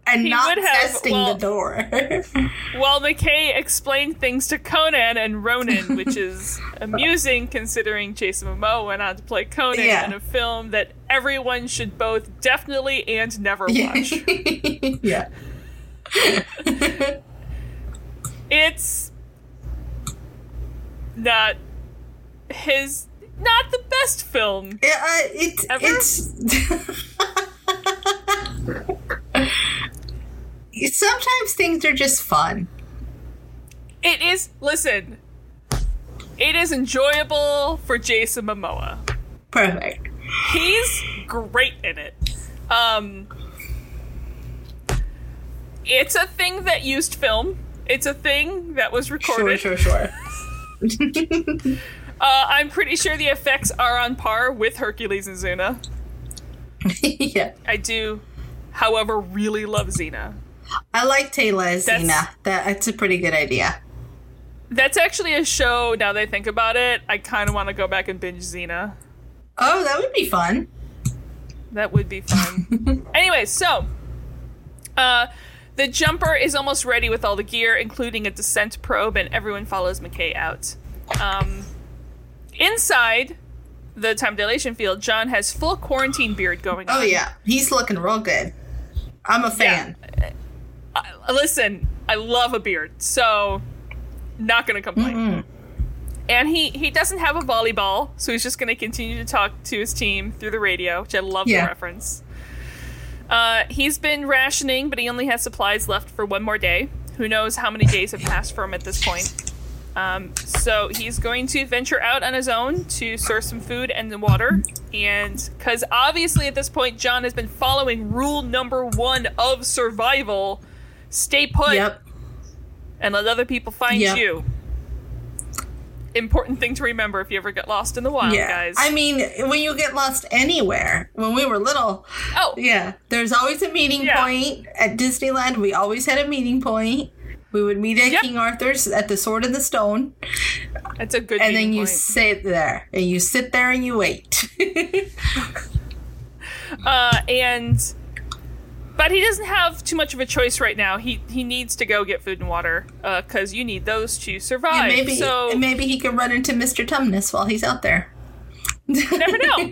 and He not have, testing well- the door. While McKay explained things to Conan and Ronon, which is amusing considering Jason Momoa went on to play Conan Yeah. in a film that everyone should both definitely and never watch. yeah. it's not his not the best film. Yeah, uh, it, Ever? it's sometimes things are just fun. It is listen. It is enjoyable for Jason Momoa. Perfect. He's great in it. Um It's a thing that used film. It's a thing that was recorded. sure, sure. Uh, I'm pretty sure the effects are on par with Hercules and Xena. yeah. I do, however, really love Xena. I like Teyla as That's- Xena. That, that's a pretty good idea. That's actually a show. Now that I think about it, I kind of want to go back and binge Xena. Oh, that would be fun. That would be fun. anyway, so uh, the jumper is almost ready with all the gear, including a descent probe, and everyone follows McKay out. Um, inside the time dilation field, John has full quarantine beard going on. Oh, yeah. He's looking real good. I'm a fan. Uh, listen, I love a beard, so not gonna complain. And he he doesn't have a volleyball, so he's just gonna continue to talk to his team through the radio, which I love Yeah. the reference. Uh, he's been rationing, but he only has supplies left for one more day. Who knows how many days have passed for him at this point? Um, so he's going to venture out on his own to source some food and the water. And because obviously at this point, John has been following rule number one of survival stay put Yep. and let other people find Yep. you. Important thing to remember if you ever get lost in the wild, Yeah. guys. I mean, when you get lost anywhere, when we were little, oh, yeah, there's always a meeting Yeah. point. At Disneyland, we always had a meeting point. We would meet at Yep. King Arthur's at the Sword and the Stone, it's a good and then you point. sit there and you sit there and you wait. Uh, and but he doesn't have too much of a choice right now. He he needs to go get food and water because you need those to survive. and maybe so and maybe he can run into Mr. Tumnus while he's out there. never know.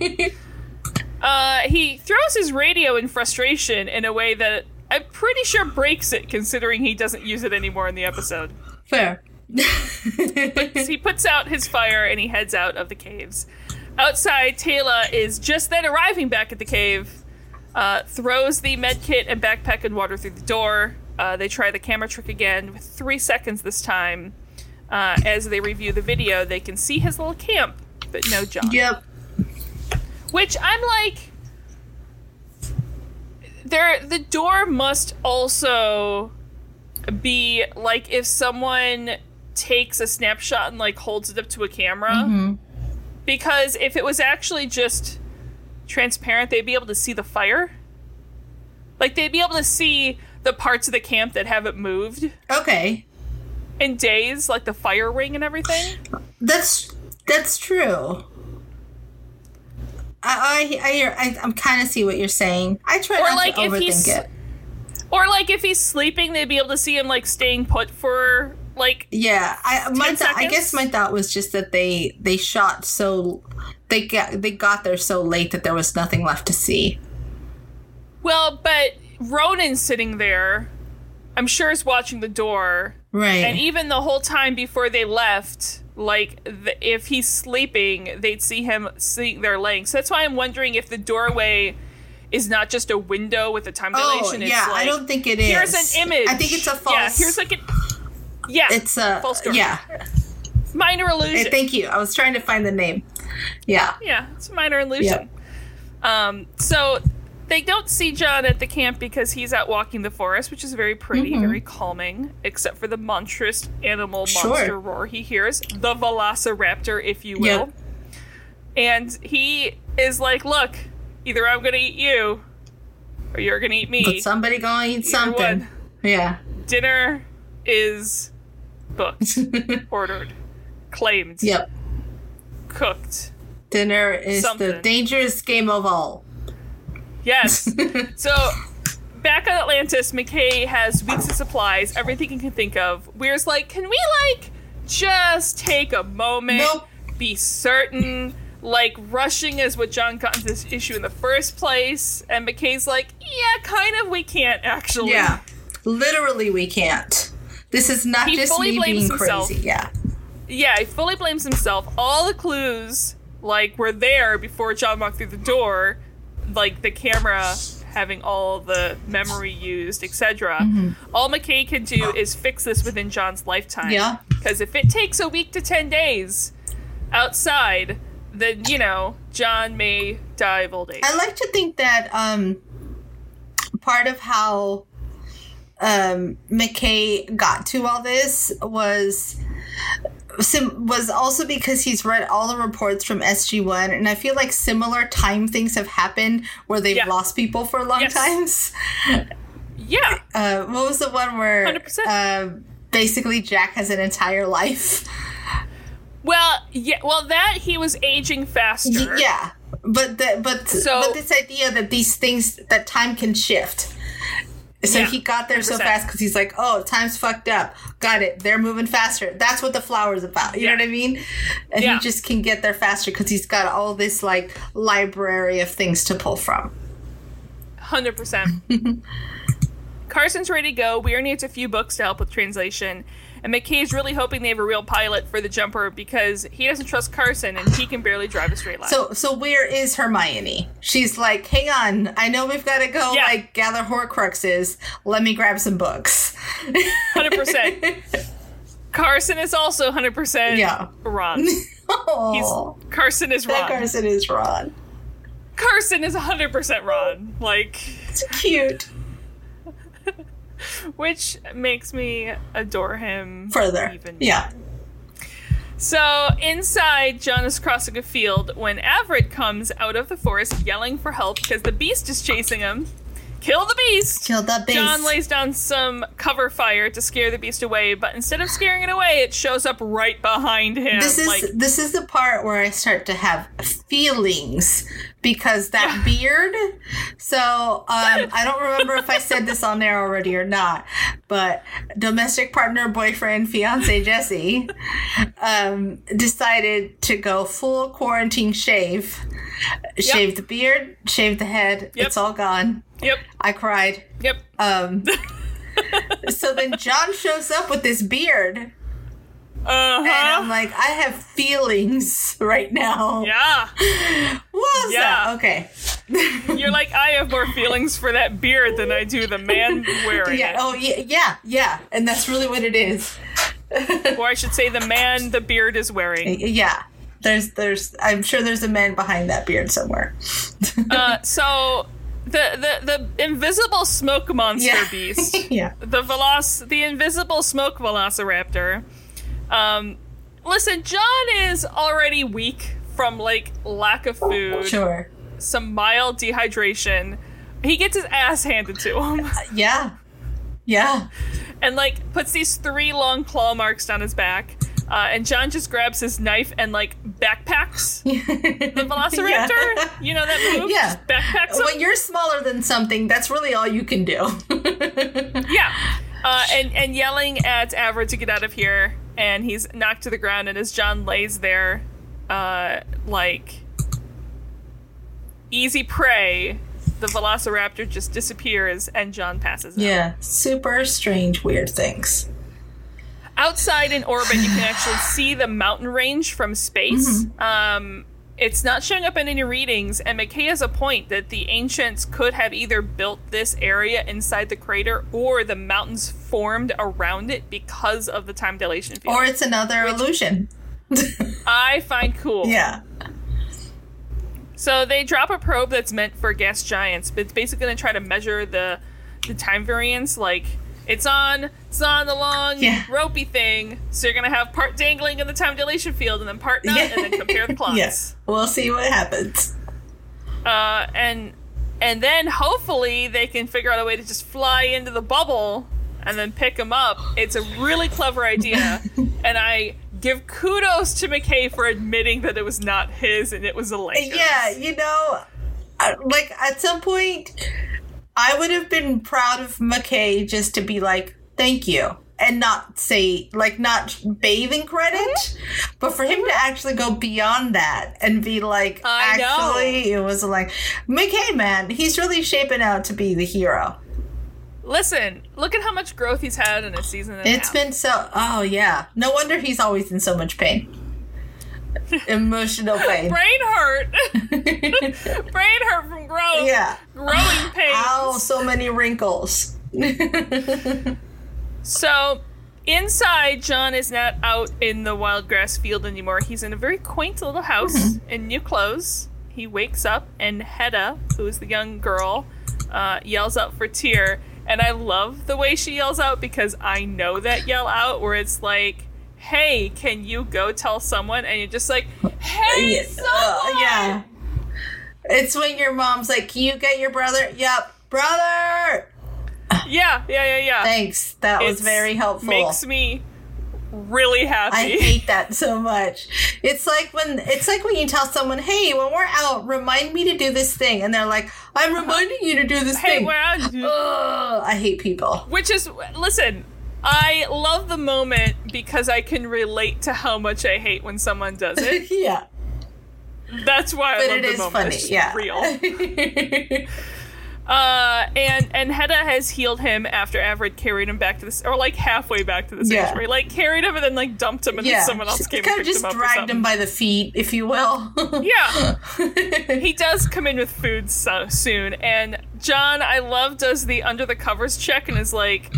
uh, he throws his radio in frustration in a way that I'm pretty sure breaks it, considering he doesn't use it anymore in the episode. Fair. So he puts out his fire and he heads out of the caves. Outside, Teyla is just then arriving back at the cave, uh, throws the med kit and backpack and water through the door. Uh, they try the camera trick again with three seconds this time. Uh, as they review the video, they can see his little camp, but no John. Yep. Which I'm like there the door must also be like if someone takes a snapshot and like holds it up to a camera. Mm-hmm. Because if it was actually just transparent, they'd be able to see the fire. Like they'd be able to see the parts of the camp that haven't moved Okay. in days, like the fire ring and everything. That's that's true. I I, I hear I, I'm kind of see what you're saying. I try Or not like to if overthink he's it. Or like if he's sleeping, they'd be able to see him like staying put for like Yeah, I my 10 th- I guess my thought was just that they they shot so they got they got there so late that there was nothing left to see. well, but Ronon's sitting there. I'm sure is watching the door, Right. and even the whole time before they left, like the, if he's sleeping, they'd see him sitting there laying. So that's why I'm wondering if the doorway is not just a window with a time oh dilation. yeah, it's like, I don't think it is. Here's an image. I think it's a false. Yeah, here's like a. Yeah, it's a false door. yeah. minor illusion. Thank you. I was trying to find the name. Yeah. Yeah, it's a minor illusion. Um, so they don't see John at the camp because he's out walking the forest, which is very pretty, very calming, except for the monstrous animal Mm-hmm. Sure. monster roar he hears, the velociraptor, if you will. Yep. And he is like, "Look, either I'm going to eat you, or you're going to eat me. But somebody gonna eat Either something. one. Yeah. Dinner is booked, ordered, claimed, Yep. cooked." Dinner is the dangerous game of all. Yes. so back on Atlantis, McKay has weeks of supplies, everything he can think of. Weir's like, can we like just take a moment, Nope. be certain? Like rushing is what John got into this issue in the first place, and McKay's like, yeah, kind of. We can't actually. Yeah. Literally, we can't. This is not He just fully me blames being himself. crazy. Yeah. Yeah, he fully blames himself. All the clues, like, were there before John walked through the door, like the camera having all the memory used, etc. Mm-hmm. All McKay can do is fix this within John's lifetime. Yeah. Because if it takes a week to 10 days outside, then, you know, John may die of old age. I like to think that um, part of how um, McKay got to all this was sim- was also because he's read all the reports from SG1, and I feel like similar time things have happened where they've Yeah. lost people for long Yes. times. yeah. Uh, what was the one where 100%. uh, basically Jack has an entire life? Well, yeah. Well, that he was aging faster. Yeah, but the, but So- but this idea that these things that time can shift. So Yeah, he got there so 100%. fast because he's like, "Oh, time's fucked up. Got it. They're moving faster. That's what the flower's about. You Yeah. know what I mean? And Yeah. he just can get there faster because he's got all this like library of things to pull from. Hundred percent. Carson's ready to go. We Weir needs a few books to help with translation, and McKay's really hoping they have a real pilot for the jumper because he doesn't trust Carson and he can barely drive a straight line. So so where is Hermione? She's like, "Hang on, I know we've got to go Yeah. like gather Horcruxes. Let me grab some books." hundred percent. Carson is also hundred percent. Yeah. Ron. oh, Carson is Ron. that Carson is Ron. Carson is hundred percent Ron. Like, It's cute. which makes me adore him Further, Even yeah. So inside, John is crossing a field when Avrid comes out of the forest yelling for help because the beast is chasing him. Kill the beast! Kill that beast. John lays down some cover fire to scare the beast away, but instead of scaring it away, it shows up right behind him. this is like, this is the part where I start to have feelings because that beard. So um, I don't remember if I said this on there already or not, but domestic partner, boyfriend, fiance Jesse um, decided to go full quarantine shave. Shave the beard, shave the head. Yep. It's all gone. Yep, I cried. yep. Um, so then John shows up with this beard. Uh And I'm like, I have feelings right now. Yeah. What was Yeah. that? Okay. You're like, I have more feelings for that beard than I do the man wearing Yeah. it. Oh, yeah. Yeah. Yeah. And that's really what it is. Or I should say, the man the beard is wearing. Yeah. There's there's I'm sure there's a man behind that beard somewhere. Uh, so the, the the invisible smoke monster Yeah. beast, yeah. the veloc the invisible smoke velociraptor. Um, listen, John is already weak from like lack of food, Sure. some mild dehydration. He gets his ass handed to him, Yeah. Yeah. and like puts these three long claw marks down his back. Uh, and John just grabs his knife and like backpacks the velociraptor. Yeah. You know that move? Yeah. Just backpacks him. When you're smaller than something, that's really all you can do. Yeah. Uh, and, and yelling at Avrid to get out of here, and he's knocked to the ground, and as John lays there, uh, like, easy prey, the velociraptor just disappears, and John passes out. yeah. Super strange, weird things. Outside in orbit, you can actually see the mountain range from space. Um, it's not showing up in any readings, and McKay has a point that the ancients could have either built this area inside the crater or the mountains formed around it because of the time dilation field. Or it's another illusion. I find cool. Yeah. So they drop a probe that's meant for gas giants, but it's basically going to try to measure the the time variance. Like it's on it's on the long Yeah. ropey thing, so you're going to have part dangling in the time dilation field, and then part not, and then compare the plots. Yes. We'll see what happens. Uh, and and then hopefully they can figure out a way to just fly into the bubble and then pick them up. It's a really clever idea, and I give kudos to McKay for admitting that it was not his and it was a Lakers. Yeah, you know, like at some point, I would have been proud of McKay just to be like, thank you. And not say, like, not bathe in credit, mm-hmm. but for him to mm-hmm. actually go beyond that and be like, I know. actually, it was like, McKay, man, he's really shaping out to be the hero. Listen, look at how much growth he's had in a season and It's been so, oh, yeah. No wonder he's always in so much pain. Emotional pain. brain hurt. brain hurt from growth. yeah. Growing pains. Ow, so many wrinkles. So, inside, John is not out in the wild grass field anymore. He's in a very quaint little house in new clothes. He wakes up, and Hedda, who is the young girl, uh, yells out for Teer. And I love the way she yells out because I know that yell out where it's like, hey, can you go tell someone? And you're just like, hey, Yeah, someone! uh, yeah. It's when your mom's like, Can you get your brother? Yep, brother! Yeah, yeah, yeah, yeah. Thanks. That was very helpful. Makes me really happy. I hate that so much. It's like when it's like when you tell someone, "Hey, when we're out, remind me to do this thing," and they're like, "I'm reminding you to do this hey, thing." where are you? Ugh, I hate people. Which is, listen, I love the moment because I can relate to how much I hate when someone does it. yeah, That's why I love it the is moment. funny. It's Yeah, real. Uh, and and Hedda has healed him after Avrid carried him back to the or like halfway back to the Yeah. Like carried him and then like dumped him, and yeah. then someone else came kind and of just him dragged him by the feet, if you will. Yeah. he does come in with food so soon. And John, I love, does the under the covers check and is like,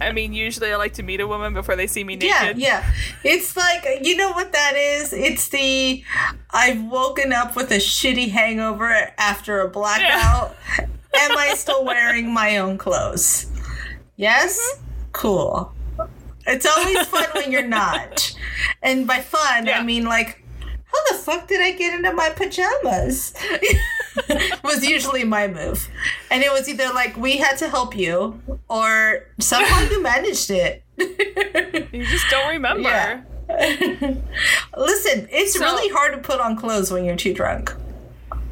I mean, usually I like to meet a woman before they see me naked. yeah. yeah. It's like you know what that is? It's the I've woken up with a shitty hangover after a blackout. Am I still wearing my own clothes? Yes? Mm-hmm. Cool. It's always fun when you're not. And by fun, Yeah. I mean like how the fuck did I get into my pajamas? was usually my move. And it was either like we had to help you or somehow you managed it. You just don't remember. Yeah. Listen, it's So- really hard to put on clothes when you're too drunk.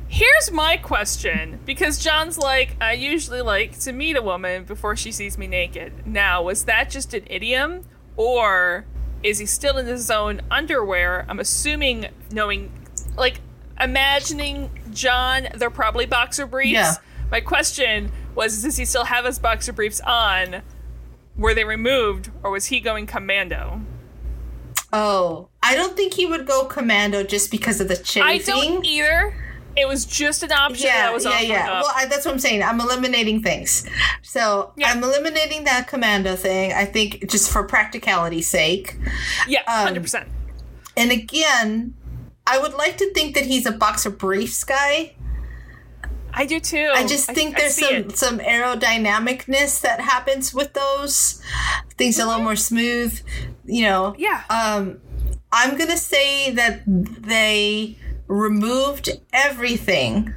Here's my question because John's like, I usually like to meet a woman before she sees me naked. Now, was that just an idiom or is he still in his own underwear? I'm assuming, knowing, like, imagining John, they're probably boxer briefs. Yeah. My question was, does he still have his boxer briefs on? Were they removed or was he going commando? Oh, I don't think he would go commando just because of the I don't either. It was just an option yeah, that was yeah, yeah. Well, I, that's what I'm saying. I'm eliminating things. So Yeah. I'm eliminating that commando thing. I think just for practicality's sake. yeah, um, hundred percent. And again, I would like to think that he's a boxer briefs guy. I do too. I just think I there's see some it. some aerodynamicness that happens with those. Things are a little more smooth, you know. Yeah. Um, I'm gonna say that they removed everything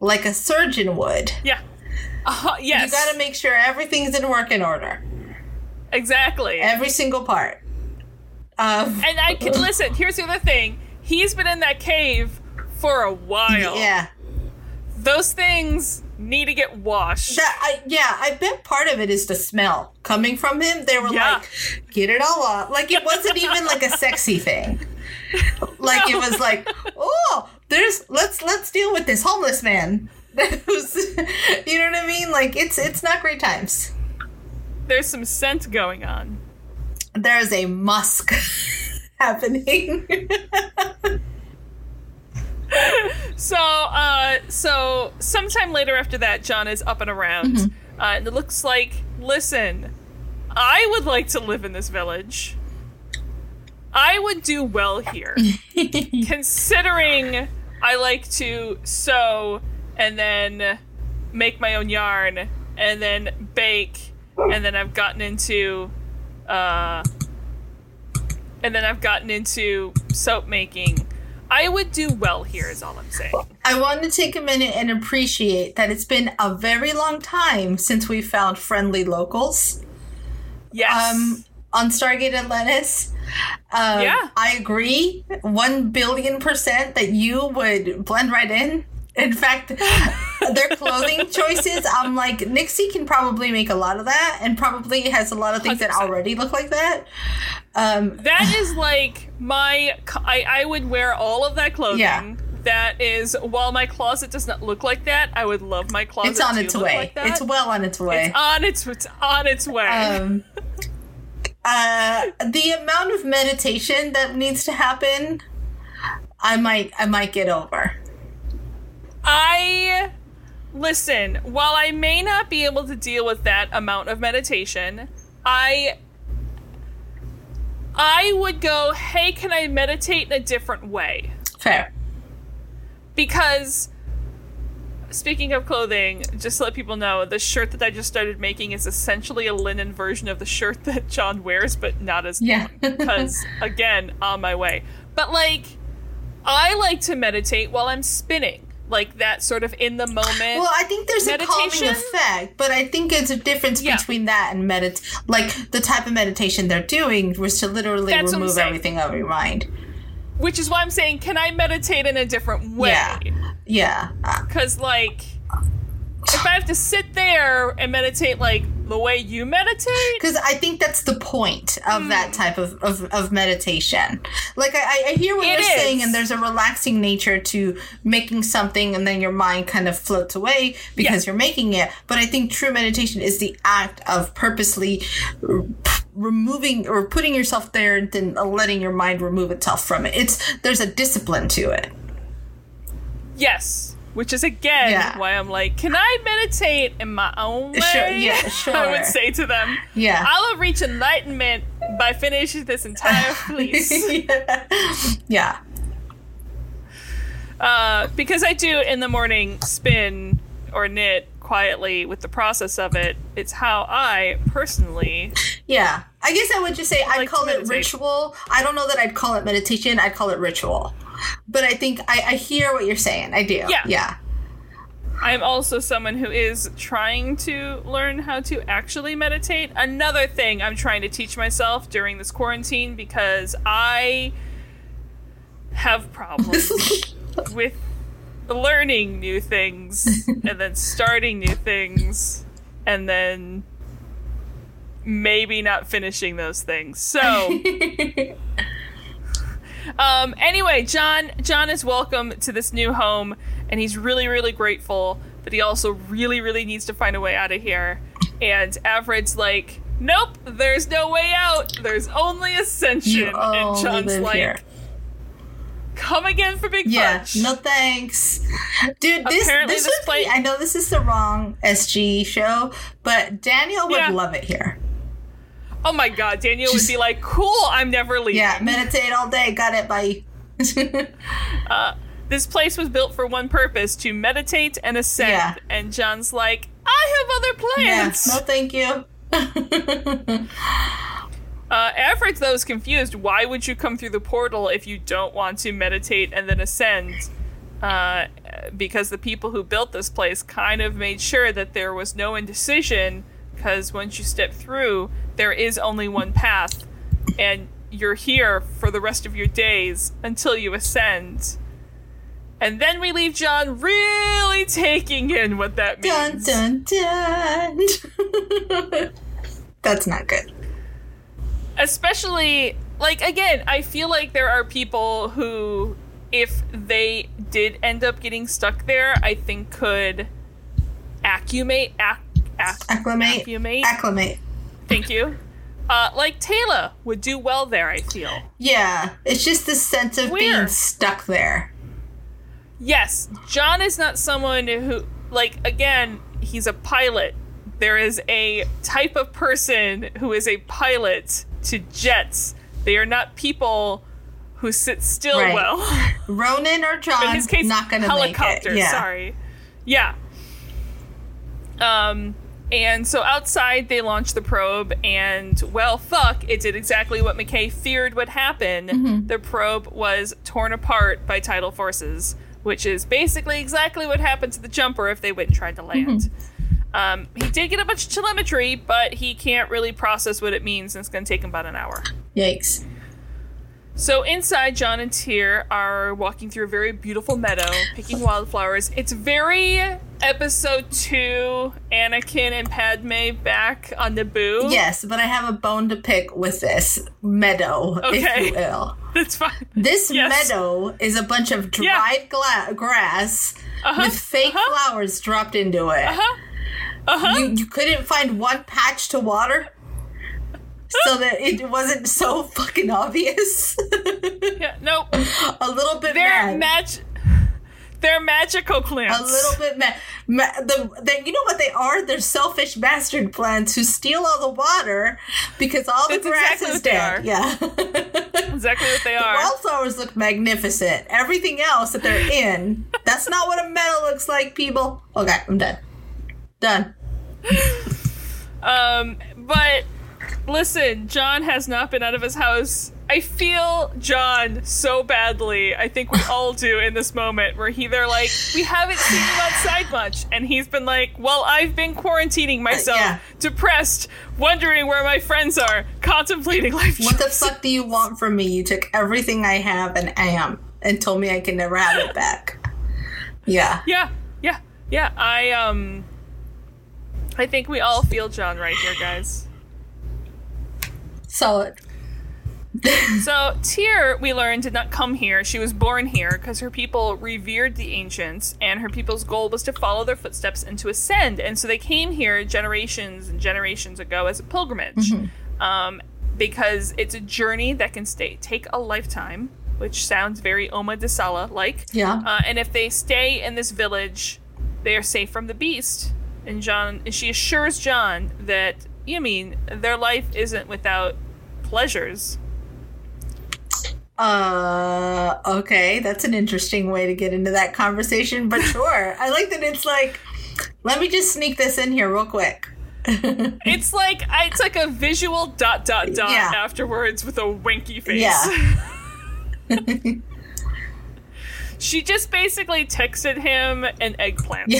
like a surgeon would. yeah. Uh, yes. You gotta make sure everything's in working order, exactly. every single part. Um, and I can listen. Here's the other thing. He's been in that cave for a while. yeah. Those things need to get washed. That I yeah, I bet part of it is the smell coming from him. They were Yeah. like, get it all off. Like it wasn't even like a sexy thing. Like it was like, oh, there's let's let's deal with this homeless man. You know what I mean? Like it's it's not great times. There's some scent going on. There's a musk happening. So, uh, so sometime later after that, John is up and around, Mm-hmm. uh, and it looks like, listen, I would like to live in this village. I would do well here, considering I like to sew and then make my own yarn and then bake, and then I've gotten into, uh, and then I've gotten into soap making. I would do well here, is all I'm saying. I want to take a minute and appreciate that it's been a very long time since we found friendly locals. Yes. um, on Stargate Atlantis. Um, Yeah. I agree, one billion percent that you would blend right in. In fact, their clothing choices, I'm like, Nixie can probably make a lot of that, and probably has a lot of things that 100%. already look like that. Um, that is like my. I, I would wear all of that clothing. Yeah. That is, while my closet does not look like that, I would love my closet. it's on to its look way. Like that. it's well on its way. It's on its it's on its way. um, uh, the amount of meditation that needs to happen, I might, I might get over. I listen. While I may not be able to deal with that amount of meditation, I I would go. Hey, can I meditate in a different way? Fair. because speaking of clothing just to let people know the shirt that i just started making is essentially a linen version of the shirt that john wears but not as Yeah. because again on my way but like i like to meditate while i'm spinning like that sort of in the moment Well, I think there's a calming effect, but I think there's a difference Yeah. between that and medit. Like the type of meditation they're doing was to literally That's remove everything out of your mind. Which is why i'm saying can i meditate in a different way Yeah. Yeah, because like if i have to sit there and meditate like the way you meditate because I think that's the point of that Hmm. type of, of, of meditation. Like I, I hear what It you're saying, and there's a relaxing nature to making something, and then your mind kind of floats away because Yeah. you're making it. But I think true meditation is the act of purposely removing or putting yourself there, and then letting your mind remove itself from it. It's there's a discipline to it. Yes. Which is again Yeah. why I'm like, can I meditate in my own way? Sure, yeah, I would say to them, Yeah. I will reach enlightenment by finishing this entire fleece. yeah. uh, because I do in the morning spin or knit quietly with the process of it. It's how I personally. Yeah. I guess I would just say I'd like call it ritual. I don't know that I'd call it meditation. I'd call it ritual. But I think I, I hear what you're saying. I do. Yeah. Yeah. I'm also someone who is trying to learn how to actually meditate. Another thing I'm trying to teach myself during this quarantine because I have problems with learning new things and then starting new things and then maybe not finishing those things. So um anyway, John John is welcome to this new home and he's really really grateful, but he also really really needs to find a way out of here. And Avrid's like, "Nope, there's no way out. There's only ascension." And John's like, here. "Come again for Big Yeah. Punch." No thanks. Dude, this Apparently this this play- be, I know this is the wrong SG show, but Daniel would Yeah. love it here. Oh my god, Daniel Just- would be like, "Cool, I'm never leaving." Yeah, meditate all day. Got it. Bye. Uh, this place was built for one purpose to meditate and ascend. Yeah. And John's like, I have other yeah. plans. No, thank you. Uh, Avrid's though is confused. Why would you come through the portal if you don't want to meditate and then ascend? Uh, because the people who built this place kind of made sure that there was no indecision. Because once you step through, there is only one path, and you're here for the rest of your days until you ascend. And then we leave John really taking in what that Dun means. dun dun. That's not good. Especially like again i feel like there are people who if they did end up getting stuck there i think could accumate ac- ac- Acclimate. accumate Acclimate. thank you uh, like Teyla would do well there i feel Yeah, it's just the sense of being stuck there. yes john is not someone who like again he's a pilot there is a type of person who is a pilot to jets they are not people who sit still Right. well Ronon or John, in his case, not gonna helicopter. make it. Yeah. Sorry. Yeah. Um, and so outside they launched the probe, and well, fuck, it did exactly what McKay feared would happen. Mm-hmm. The probe was torn apart by tidal forces, which is basically exactly what happened to the jumper if they went and tried to land. Mm-hmm. Um, he did get a bunch of telemetry, but he can't really process what it means, and it's going to take him about an hour. Yikes. So inside, John and Teer are walking through a very beautiful meadow, picking wildflowers. It's very episode two, Anakin and Padme back on Naboo. Yes, but I have a bone to pick with this meadow, Okay. if you will. That's fine. This Yes. meadow is a bunch of Yeah. dried gla- grass Uh-huh. with fake Uh-huh. flowers dropped into it. Uh-huh. Uh-huh. You, you couldn't find one patch to water? So that it wasn't so fucking obvious. Yeah, nope. a little bit They're mad. mag- They're magical plants. a little bit mad. Ma- the, the, you know what they are? They're selfish bastard plants who steal all the water because all the That's grass exactly is dead. Yeah. Exactly what they are. The Wildflowers look magnificent. Everything else that they're in, that's not what a meadow looks like, people. Okay, I'm done. Done. Um, but listen, John has not been out of his house. I feel John so badly. I think we all do in this moment where he they're like, we haven't seen him outside much, and he's been like, well, I've been quarantining myself, yeah. depressed, wondering where my friends are, contemplating life. What the fuck do you want from me? You took everything I have and am and told me I can never have it back. Yeah. Yeah, yeah, yeah. I um, I think we all feel John right here, guys. Solid. So Teer, we learned, did not come here. She was born here because her people revered the ancients, and her people's goal was to follow their footsteps and to ascend. And so they came here generations and generations ago as a pilgrimage, um, because it's a journey that can stay take a lifetime, which sounds very Oma Desala like. Yeah. Uh, and if they stay in this village, they are safe from the beast. And John, and she assures John that you mean their life isn't without pleasures. Uh, okay, that's an interesting way to get into that conversation, but sure. I like that it's like, let me just sneak this in here real quick. It's like I it's like a visual dot dot dot Yeah. afterwards with a winky face. Yeah. she just basically texted him an eggplant.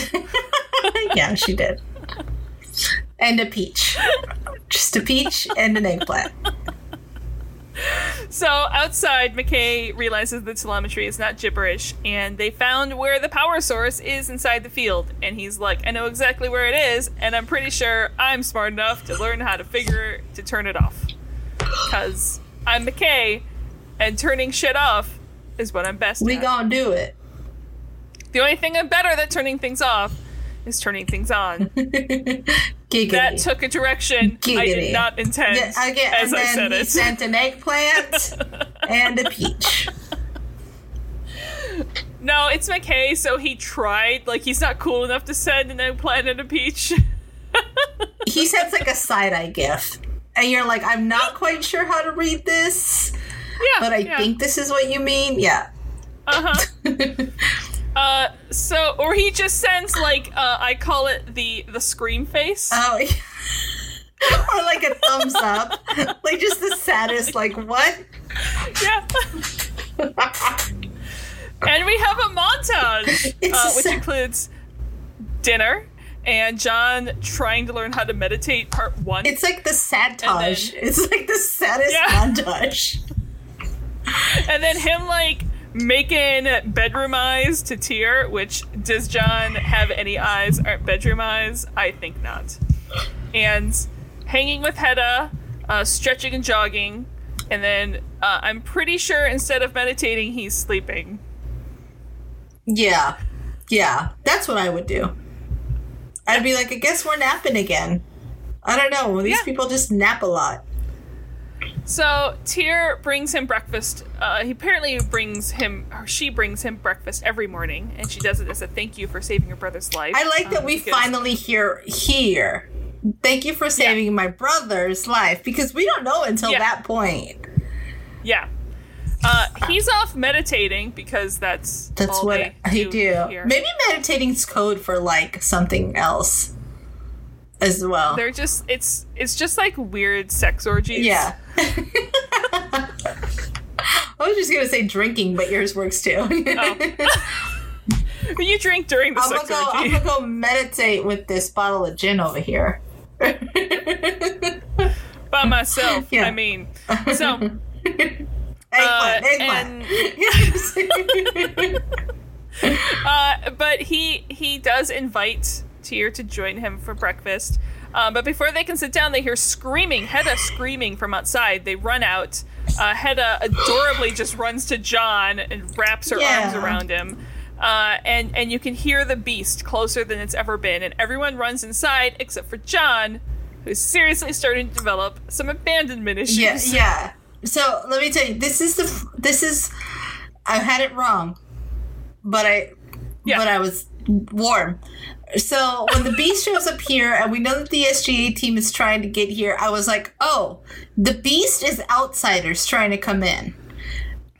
yeah, she did. And a peach. Just a peach and an eggplant. So outside, McKay realizes the telemetry is not gibberish, and they found where the power source is inside the field. And he's like, I know exactly where it is, and I'm pretty sure I'm smart enough to learn how to figure to turn it off. Because I'm McKay, and turning shit off is what I'm best at. We at. gonna do it. The only thing I'm better at turning things off is turning things on. Giggity. that took a direction I did not intend yeah, again, as and I then said he it. sent an eggplant and a peach. No, it's McKay, so he tried. Like, he's not cool enough to send an eggplant and a peach. He sends like a side eye gift. And you're like, I'm not quite sure how to read this. Yeah, but I yeah. think this is what you mean. Yeah. Uh-huh. uh so or he just sends like uh I call it the the scream face. Oh, yeah. or like a thumbs up, like just the saddest. Like what? yeah. and we have a montage uh, which includes dinner and John trying to learn how to meditate part 1. It's like the then- It's like the saddest Yeah. montage. and then him like making bedroom eyes to Teer, which does John have any eyes aren't bedroom eyes? I think not. And hanging with Hedda, uh, stretching and jogging, and then uh, I'm pretty sure instead of meditating, he's sleeping. Yeah, yeah, that's what I would do. I'd be like, I guess we're napping again. I don't know. These Yeah. people just nap a lot. So Teer brings him breakfast. Uh, he apparently brings him, or she brings him breakfast every morning, and she does it as a thank you for saving your brother's life. I like that um, we because- finally hear here. Thank you for saving my brother's life because we don't know until Yeah. that point. Yeah. Uh, he's off meditating because that's That's what they I do. here. Maybe meditating's code for like something else as well. They're just it's it's just like weird sex orgies. yeah. I was just gonna say drinking, but yours works too. But you drink during the I'm gonna sex go. I'm gonna go meditate with this bottle of gin over here. by myself. Yeah. I mean, so Eggplant, Uh, eggplant. uh, but he he does invite Teer to join him for breakfast. Um, but before they can sit down, they hear screaming, Hedda screaming from outside. They run out. Uh, Hedda adorably just runs to John and wraps her Yeah. arms around him. Uh, and and you can hear the beast closer than it's ever been, and everyone runs inside except for John, who's seriously starting to develop some abandonment issues. yeah, yeah. So let me tell you, this is the this is. I had it wrong, but I Yeah. but I was warm. So when the beast shows up here, and we know that the SGA team is trying to get here, I was like, oh, the beast is outsiders trying to come in,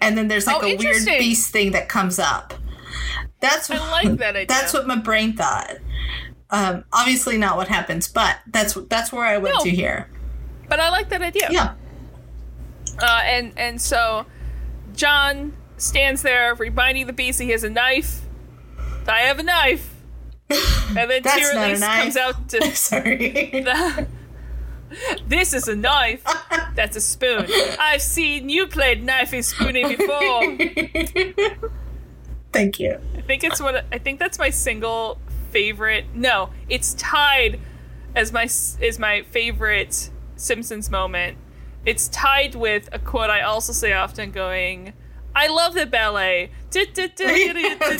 and then there's like Oh, a weird beast thing that comes up. That's I like that idea. That's what my brain thought. Um, obviously not what happens, but that's that's where I went No. to here. But I like that idea. Yeah. Uh, and and so John stands there reminding the beast he has a knife. I have a knife. And then That's Teer not a knife. comes out to Sorry. This is a knife. That's a spoon. I've seen you played knifey spoony before. Thank you. I think it's what I think that's my single favorite. No, it's tied as my is my favorite Simpsons moment. It's tied with a quote I also say often, going, "I love the ballet." That's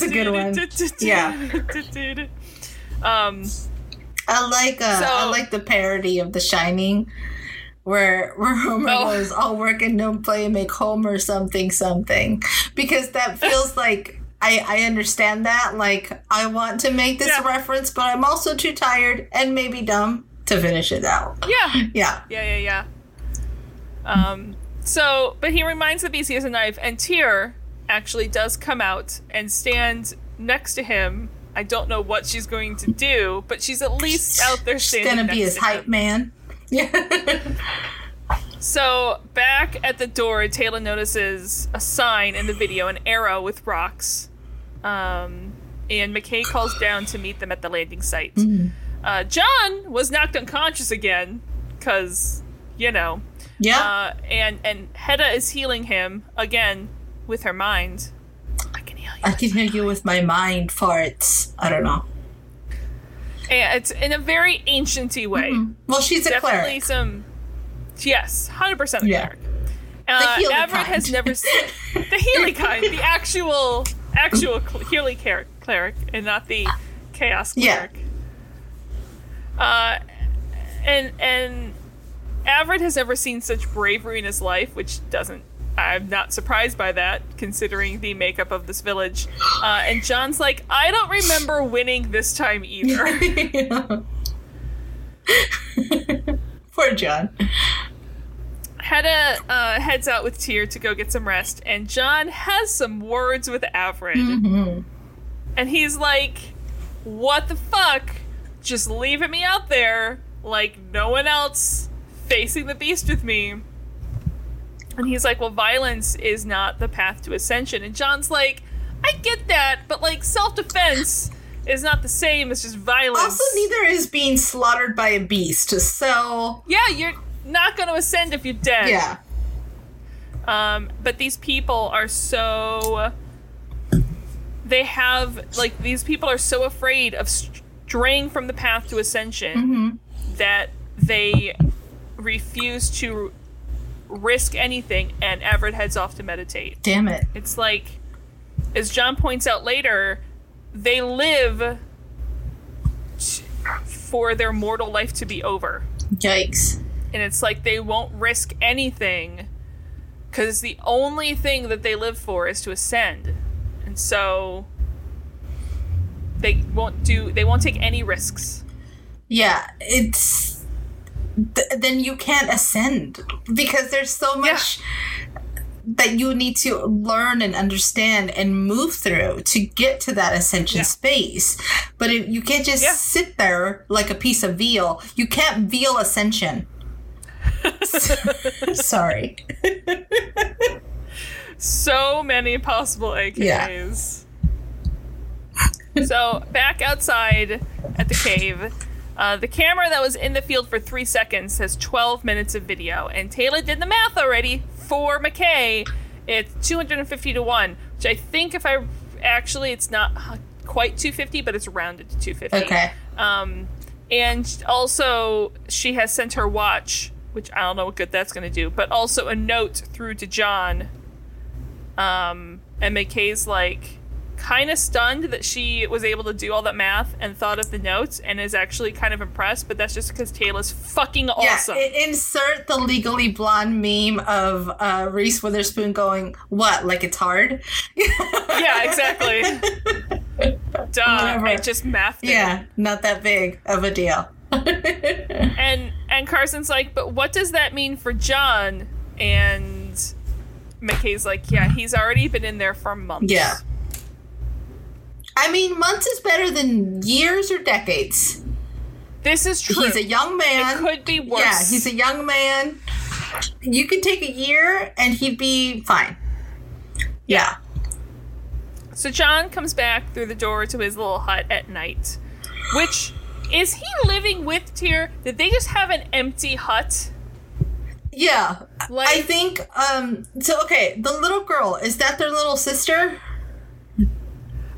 a good one. Yeah. Um. I like uh, I like the parody of The Shining, where where Homer Oh. goes, "All work and no play make Homer something something," because that feels like. I, I understand that. Like, I want to make this Yeah. reference, but I'm also too tired and maybe dumb to finish it out. Yeah. Yeah. Yeah, yeah, yeah. Um, so, but he reminds the beast he has a knife, and Teer actually does come out and stand next to him. I don't know what she's going to do, but she's at least out there She's gonna be his hype him. man. Yeah. So, back at the door, Teyla notices a sign in the video, an arrow with rocks. Um, and McKay calls down to meet them at the landing site. Uh, John was knocked unconscious again, because, you know. yeah. Uh, and and Hedda is healing him again with her mind. I can heal you. I can hear you with my mind farts. I don't know. And it's in a very ancienty way. Well, she's a Definitely cleric. some. Yes, hundred percent Yeah. cleric. Uh, Avrid kind. has never seen the Healy kind, the actual actual Healy cleric, cleric, and not the chaos cleric. Yeah. Uh, and and Avrid has never seen such bravery in his life, which doesn't. I'm not surprised by that, considering the makeup of this village. Uh, and John's like, I don't remember winning this time either. Poor John. Hedda uh, heads out with Teer to go get some rest, and John has some words with Avrid. Mm-hmm. And he's like, What the fuck? Just leaving me out there like no one else facing the beast with me. And he's like, Well, violence is not the path to ascension. And John's like, I get that, but like self defense is not the same as just violence. Also, neither is being slaughtered by a beast. So Yeah, you're not going to ascend if you're dead. yeah, Um, but these people are so. They have like these people are so afraid of straying from the path to ascension that they refuse to risk anything, and Avrid heads off to meditate. damn it. It's like, as John points out later, they live t- for their mortal life to be over Yikes. and it's like they won't risk anything because the only thing that they live for is to ascend and so they won't do they won't take any risks Yeah, it's th- then you can't ascend because there's so much that you need to learn and understand and move through to get to that ascension Yeah. space. But if, you can't just Yeah. sit there like a piece of veal. You can't veal ascension. Sorry. so many possible AKAs. so back outside at the cave, uh, the camera that was in the field for three seconds has 12 minutes of video, and Teyla did the math already for McKay. It's 250 to one, which I think if I actually it's not quite 250, but it's rounded to 250. Okay. Um, and also, she has sent her watch, which I don't know what good that's going to do, but also a note through to John. Um, and McKay's like kind of stunned that she was able to do all that math and thought of the notes and is actually kind of impressed, but that's just because Teyla's fucking awesome. Yeah, insert the legally blonde meme of uh, Reese Witherspoon going, "What? Like it's hard?" yeah, exactly. Duh, Whatever. I just mathed it. yeah, not that big of a deal. And and Carson's like, but what does that mean for John? And McKay's like, yeah, he's already been in there for months. Yeah. I mean, months is better than years or decades. This is true. He's a young man. It could be worse. Yeah, he's a young man. You could take a year and he'd be fine. Yeah. So John comes back through the door to his little hut at night. Which is he living with Teer? Did they just have an empty hut? Yeah. Like- I think um so okay, the little girl, is that their little sister?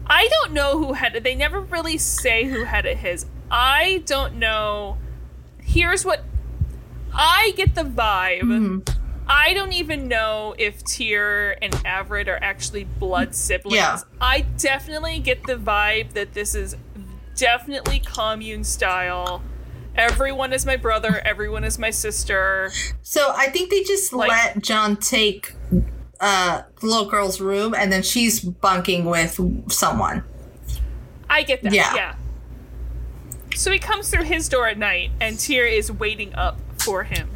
I don't know who had it. They never really say who had it his. I don't know. Here's what I get the vibe. Mm-hmm. I don't even know if Teer and Avrid are actually blood siblings. Yeah. I definitely get the vibe that this is definitely commune style. Everyone is my brother, everyone is my sister. So I think they just Like- let John take uh the little girl's room and then she's bunking with someone. I get that. Yeah. Yeah. So he comes through his door at night, and Teer is waiting up for him.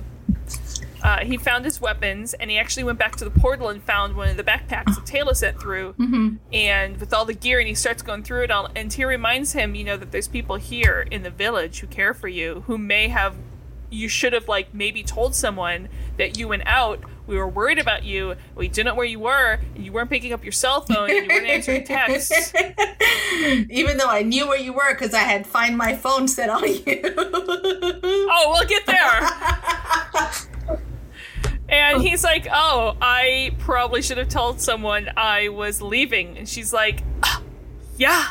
Uh, he found his weapons, and he actually went back to the portal and found one of the backpacks that Teyla sent through. And with all the gear, and he starts going through it all. And Teer reminds him, you know, that there's people here in the village who care for you, who may have. You should have like maybe told someone that you went out. We were worried about you. We didn't know where you were. And you weren't picking up your cell phone. And you weren't answering texts. Even though I knew where you were because I had find my phone set on you. Oh, we'll get there. and he's like, "Oh, I probably should have told someone I was leaving." And she's like, "Ah, "Yeah,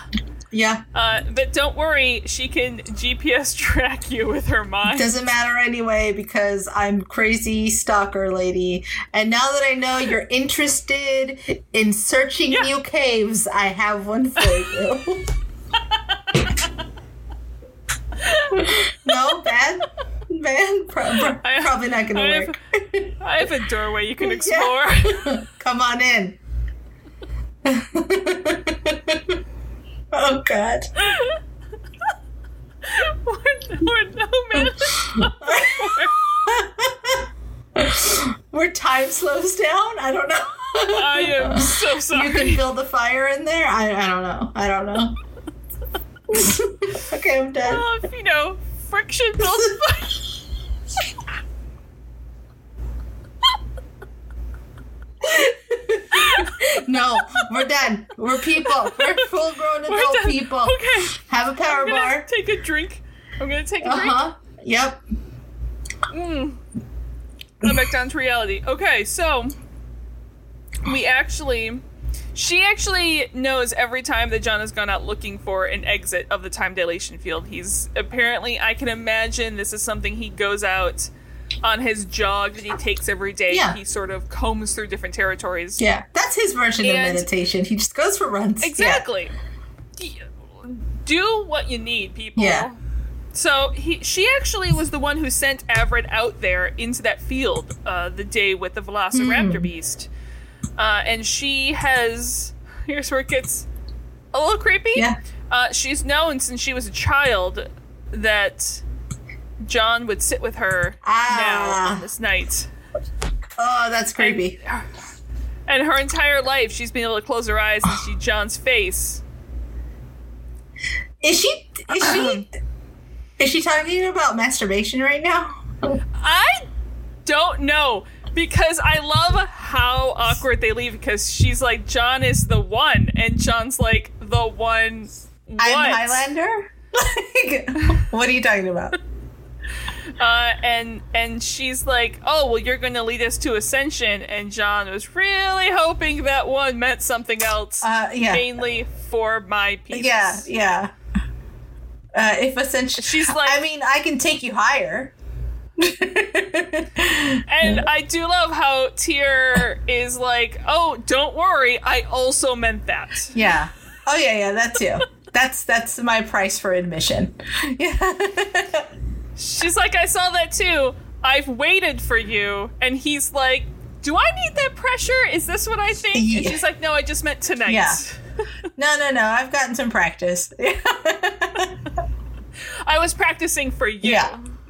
yeah. uh, but don't worry, she can GPS track you with her mind." Doesn't matter anyway because I'm crazy stalker lady. And now that I know you're interested in searching Yeah. new caves, I have one for you. no, bad, bad. Pro- pro- I- probably not gonna I have- work. I have a doorway you can explore. Yeah. Come on in. Oh God. we're, no man. where time slows down. I don't know. I am so sorry. you can build a fire in there. I I don't know. I don't know. okay, I'm done. Well, if, you know, friction builds fire. No, we're done. We're people. We're full grown adult people. Okay. Have a power bar. take a drink. I'm gonna take a Uh drink. huh. Yep. Mm. Go back down to reality. Okay, so we actually, she actually knows every time that John has gone out looking for an exit of the time dilation field. He's apparently, I can imagine this is something he goes out on his jog that he takes every day. Yeah. He sort of combs through different territories. Yeah, that's his version And- of meditation. He just goes for runs. Exactly. Y- Do what you need, people. Yeah. So he, she actually was the one who sent Avrid out there into that field uh, the day with the Velociraptor Hmm. beast, uh, and she has. Here's where it gets a little creepy. Yeah. Uh, she's known since she was a child that John would sit with her now Ah. on this night. Oh, that's creepy. And her entire life, she's been able to close her eyes and see John's face. Is she? Is she? is she talking about masturbation right now? I don't know because I love how awkward they leave because she's like John is the one and John's like the one what? I'm Highlander. like, what are you talking about? Uh, and and she's like, "Oh, well, you're going to lead us to ascension." And John was really hoping that one meant something else, Uh, yeah. mainly for my penis. Yeah, yeah. Uh, if ascension, She's like- I mean, I can take you higher. And I do love how Teer is like, "Oh, don't worry, I also meant that." yeah. Oh yeah, yeah. That too. That's that's my price for admission. Yeah. She's like, I saw that too. I've waited for you. And he's like, Do I need that pressure? Is this what I think? And she's like, No, I just meant tonight. Yeah. No, no, no. I've gotten some practice. I was practicing for you. Yeah.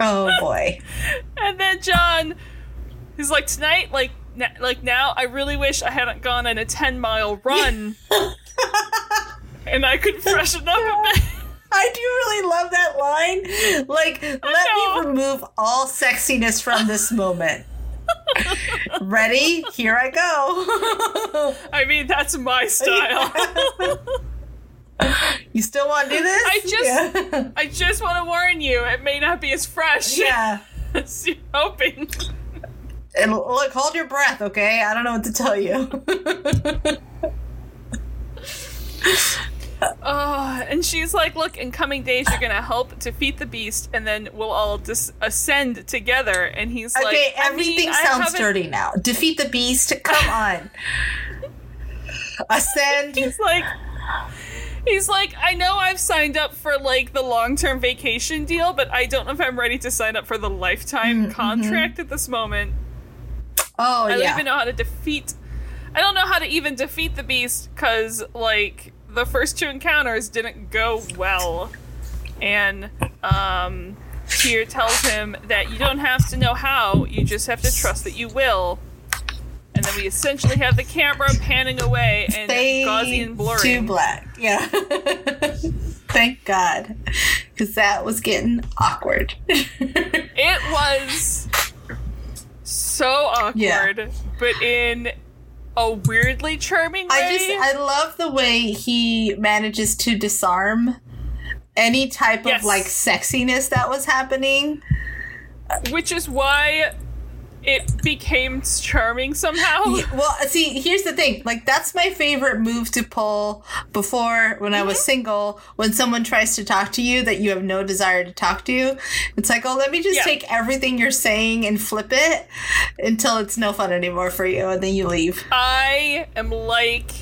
oh boy. And then John is like, Tonight, like, na- like now, I really wish I hadn't gone on a 10 mile run. and I could freshen up a bit. I do really love that line. Like, let me remove all sexiness from this moment. Ready? Here I go. I mean, that's my style. you still want to do this? I just- Yeah. I just want to warn you, it may not be as fresh yeah. as you're hoping. And look, hold your breath, okay? I don't know what to tell you. Oh, and she's like, "Look, in coming days, you're gonna help defeat the beast, and then we'll all dis- ascend together." And he's like, okay, "I everything mean, sounds dirty now. Defeat the beast. Come on. Ascend. He's like, he's like, "I know I've signed up for like the long-term vacation deal, but I don't know if I'm ready to sign up for the lifetime mm, mm-hmm. contract at this moment. Oh, I don't even know how to defeat. I don't know how to even defeat the beast because like the first two encounters didn't go well, and um, Teer tells him that you don't have to know how, you just have to trust that you will. And then we essentially have the camera panning away and Fade Gaussian blurring. to black. Yeah. Thank God. Because that was getting awkward. It was so awkward, Yeah. but in a weirdly charming way. I just, I love the way he manages to disarm any type Yes. of like sexiness that was happening. which is why it became charming somehow. Well, see, here's the thing. Like, that's my favorite move to pull before when I was mm-hmm. single. When someone tries to talk to you that you have no desire to talk to it's like, oh, let me just Yeah. take everything you're saying and flip it until it's no fun anymore for you, and then you leave. I am like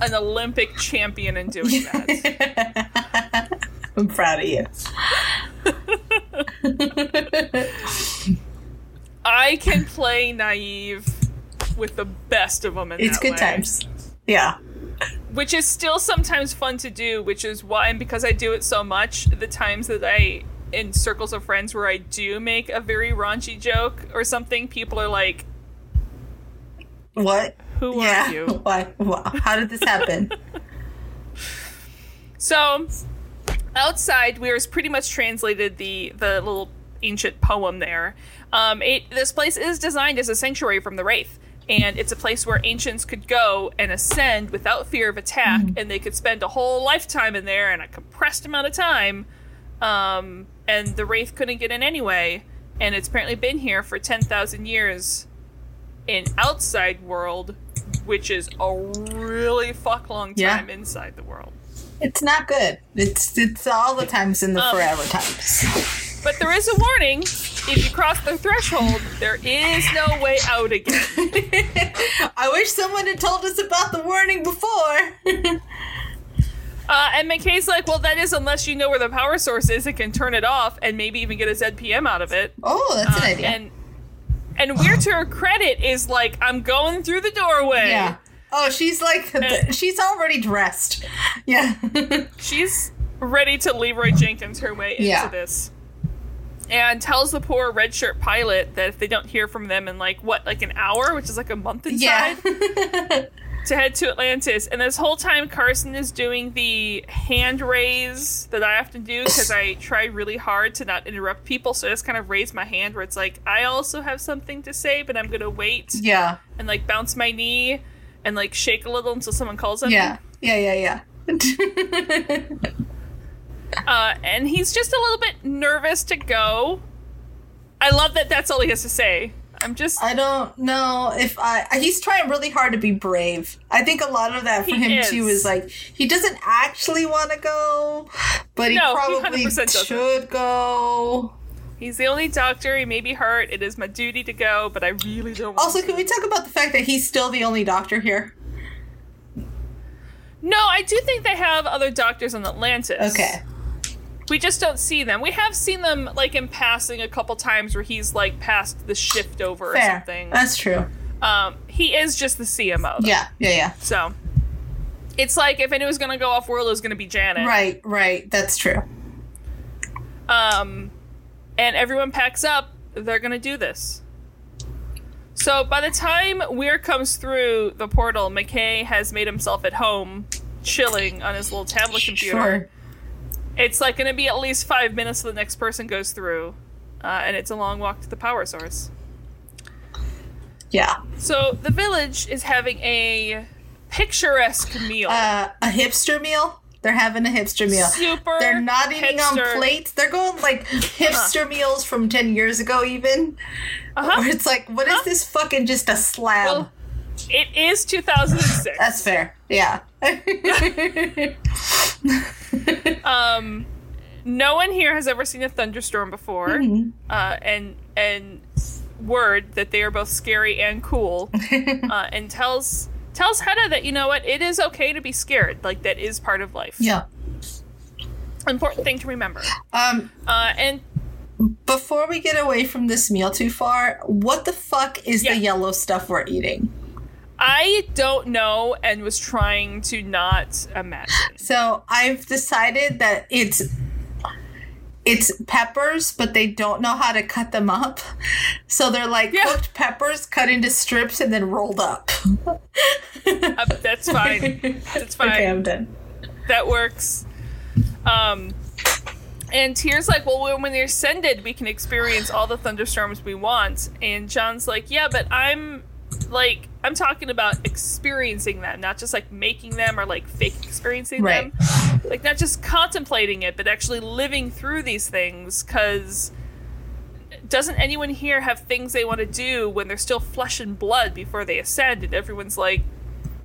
an Olympic champion in doing that. I'm proud of you. I can play naive with the best of them in It's good way. times. Yeah. which is still sometimes fun to do which is why and because i do it so much the times that i in circles of friends where I do make a very raunchy joke or something, people are like, What? Who yeah. are you? Why? How did this happen? So, outside, we was pretty much translated the the little ancient poem there. Um, it, this place is designed as a sanctuary from the wraith, and it's a place where ancients could go and ascend without fear of attack, and they could spend a whole lifetime in there in a compressed amount of time. Um, and the wraith couldn't get in anyway, and it's apparently been here for ten thousand years in outside world, which is a really fuck long Yeah. time inside the world. it's not good. It's it's all the times in the Um, forever times. But there is a warning. If you cross the threshold, there is no way out again. I wish someone had told us about the warning before. Uh, and McKay's like, well, that is unless you know where the power source is, it can turn it off and maybe even get a ZPM out of it. oh, that's an Uh, idea. And and Weir to her credit is like, I'm going through the doorway. yeah. Oh, she's like Uh, she's already dressed. Yeah. She's ready to Leroy Jenkins her way into Yeah. this. And tells the poor red shirt pilot that if they don't hear from them in like what, like an hour, which is like a month inside, yeah. to head to Atlantis. And this whole time, Carson is doing the hand raise that I have to do because I try really hard to not interrupt people. So I just kind of raise my hand where it's like, I also have something to say, but I'm going to wait yeah. and like bounce my knee and like shake a little until someone calls on Yeah. me. Yeah, yeah, yeah. Uh, and he's just a little bit nervous to go. I love that that's all he has to say. I'm just. I don't know if I. He's trying really hard to be brave. I think a lot of that for him is. too is like he doesn't actually want to go, but he No, he probably 100% doesn't. should go. He's the only doctor. He may be hurt. It is my duty to go, but I really don't. want Also, can we talk about the fact that he's still the only doctor here? No, I do think they have other doctors on Atlantis. Okay. We just don't see them. We have seen them like in passing a couple times where he's like passed the shift over or something. That's true. Um, he is just the CMO. though. Yeah, yeah, yeah. So it's like if anyone's gonna go off world, it was gonna be Janet. Right, right. That's true. Um, and everyone packs up. They're gonna do this. So by the time Weir comes through the portal, McKay has made himself at home, chilling on his little tablet computer. Sure. It's like going to be at least five minutes till the next person goes through, uh, and it's a long walk to the power source. Yeah. So the village is having a picturesque meal. Uh, a hipster meal. They're having a hipster meal. Super. They're not eating hipster. on plates. They're going like hipster meals from 10 years ago, even. Uh-huh. Where it's like, what is Huh? this fucking just a slab? Well, it is 2006. That's fair. Yeah. um, no one here has ever seen a thunderstorm before, Mm-hmm. uh, and and word that they are both scary and cool, uh, and tells tells Hedda that you know what it is okay to be scared, like that is part of life. yeah. important thing to remember. Um, Uh, and before we get away from this meal too far, what the fuck is Yeah. the yellow stuff we're eating? I don't know, and was trying to not imagine. So I've decided that it's it's peppers, but they don't know how to cut them up. So they're like Yeah. cooked peppers cut into strips and then rolled up. Uh, that's fine. That's fine. Okay, I'm done. that works. Um, and Teer's like, well, when they're ascended, we can experience all the thunderstorms we want. And John's like, yeah, but I'm like, I'm talking about experiencing them, not just like making them or like fake experiencing Right. them. Like, not just contemplating it, but actually living through these things. Because doesn't anyone here have things they want to do when they're still flesh and blood before they ascend? And everyone's like,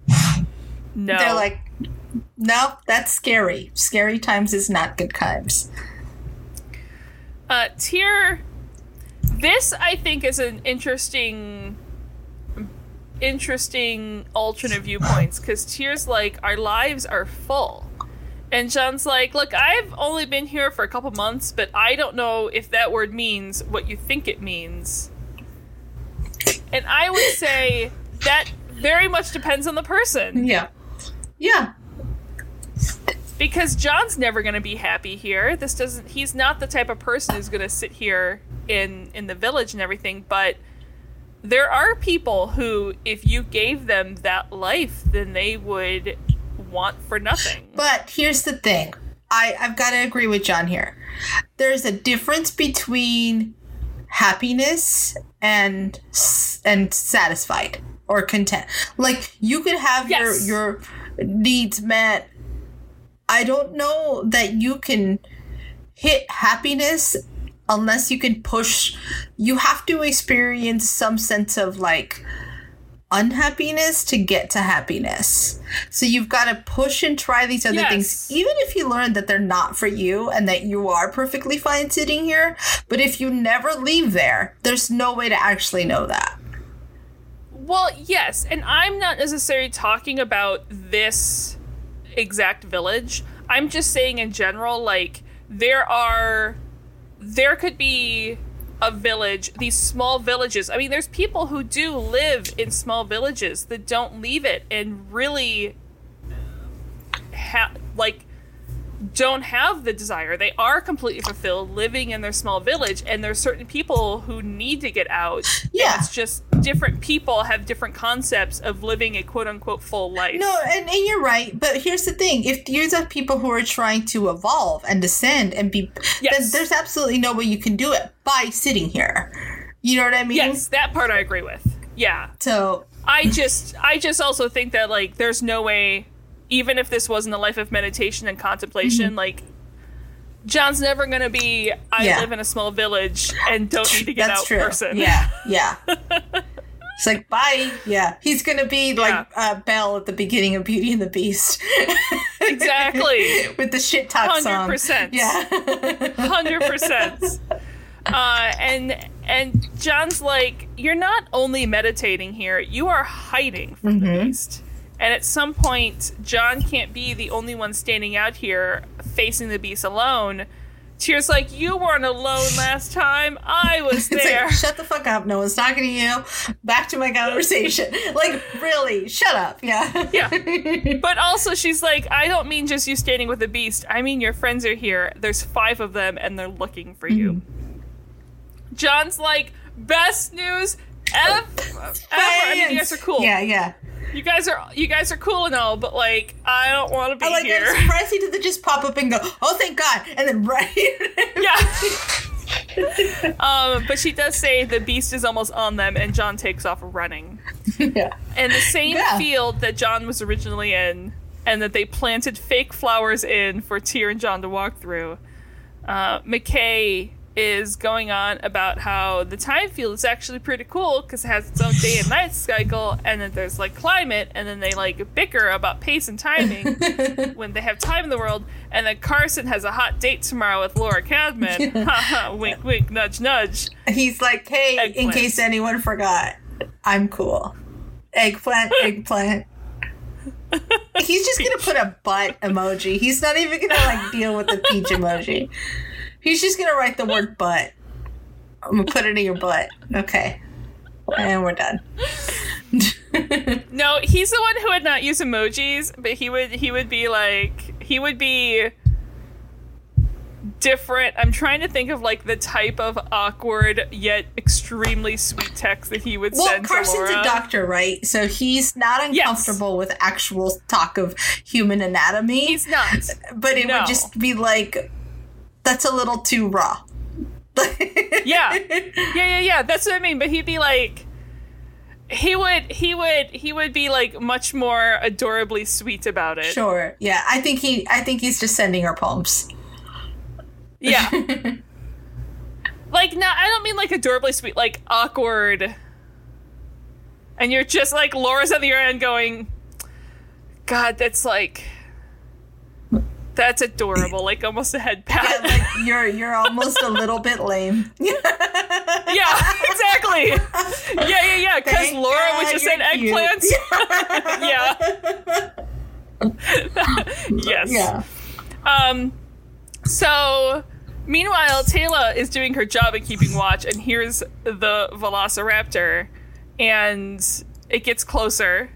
no. They're like, no, that's scary. Scary times is not good times. Uh, Teer. This I think is an interesting, interesting alternate viewpoints because Teer's like our lives are full, and John's like, look, I've only been here for a couple months, but I don't know if that word means what you think it means. And I would say that very much depends on the person. Yeah. Yeah. because John's never going to be happy here. This doesn't. He's not the type of person who's going to sit here in in the village and everything. But there are people who, if you gave them that life, then they would want for nothing. But here's the thing. I, I've got to agree with John here. There's a difference between happiness and and satisfied or content. Like you could have Yes. your your needs met. I don't know that you can hit happiness unless you can push you have to experience some sense of like unhappiness to get to happiness. So you've got to push and try these other Yes. things, even if you learn that they're not for you and that you are perfectly fine sitting here. But if you never leave there, there's no way to actually know that. Well, yes, and I'm not necessarily talking about this exact village. I'm just saying in general, like there are, there could be a village, these small villages. I mean, there's people who do live in small villages that don't leave it and really, ha- like, don't have the desire. They are completely fulfilled living in their small village, and there's certain people who need to get out. Yeah. it's just different people have different concepts of living a quote unquote full life. No, and, and you're right. But here's the thing: if you're the people who are trying to evolve and descend and be, Yes. then there's absolutely no way you can do it by sitting here. You know what I mean? Yes, that part I agree with. Yeah. So I just I just also think that like there's no way even if this wasn't a life of meditation and contemplation, like John's never gonna be I Mm-hmm. Yeah. live in a small village and don't need to get that's out true. person. Yeah, yeah. It's like bye. Yeah, he's gonna be like uh, Belle at the beginning of Beauty and the Beast. Exactly. with the shit talk song. 100%. Yeah. hundred percent. Uh, and and John's like, you're not only meditating here; you are hiding from the beast. And at some point, John can't be the only one standing out here facing the beast alone. Teer's like, you weren't alone last time. I was there. like, shut the fuck up. No one's talking to you. Back to my conversation. like, really, shut up. Yeah. yeah. But also, she's like, I don't mean just you standing with the beast. I mean, your friends are here. There's five of them, and they're looking for you. Mm-hmm. John's like, best news ever. ever. I mean, you guys are cool. Yeah, yeah. You guys are you guys are cool and all, but like, I don't want to be I like here. I'm surprised he didn't just pop up and go, oh, thank God. And then right. yeah. um, but she does say the beast is almost on them, and John takes off running. yeah. in the same Yeah. field that John was originally in, and that they planted fake flowers in for Teer and John to walk through. Uh, McKay is going on about how the time field is actually pretty cool because it has its own day and night cycle, and then there's like climate, and then they like bicker about pace and timing when they have time in the world. And then Carson has a hot date tomorrow with Laura Cadman. Wink, wink, nudge, nudge. He's like, hey, in case anyone forgot, I'm cool. Eggplant, eggplant. He's just gonna put a butt emoji. He's not even gonna like deal with the peach emoji. He's just gonna write the word butt. I'm gonna put it in your butt. Okay. And we're done. No, he's the one who would not use emojis, but he would he would be like he would be different. I'm trying to think of like the type of awkward yet extremely sweet text that he would Well, send Carson's to Laura. a doctor, right? So he's not Yes. uncomfortable with actual talk of human anatomy. He's not. but it no. would just be like, that's a little too raw. Yeah. Yeah, yeah, yeah. That's what I mean. But he'd be like he would he would he would be like much more adorably sweet about it. Sure. Yeah. I think he. I think he's just sending her poems. Yeah. like no, I don't mean like adorably sweet, like awkward. And you're just like Laura's on the other end going, God, that's like that's adorable, like almost a head Yeah, pat. like you're you're almost a little bit lame. yeah, exactly. Yeah, yeah, yeah. Because Laura God was just said eggplants. yeah. yes. yeah. Um, so meanwhile, Teyla is doing her job at keeping watch, and here's the Velociraptor, and it gets closer.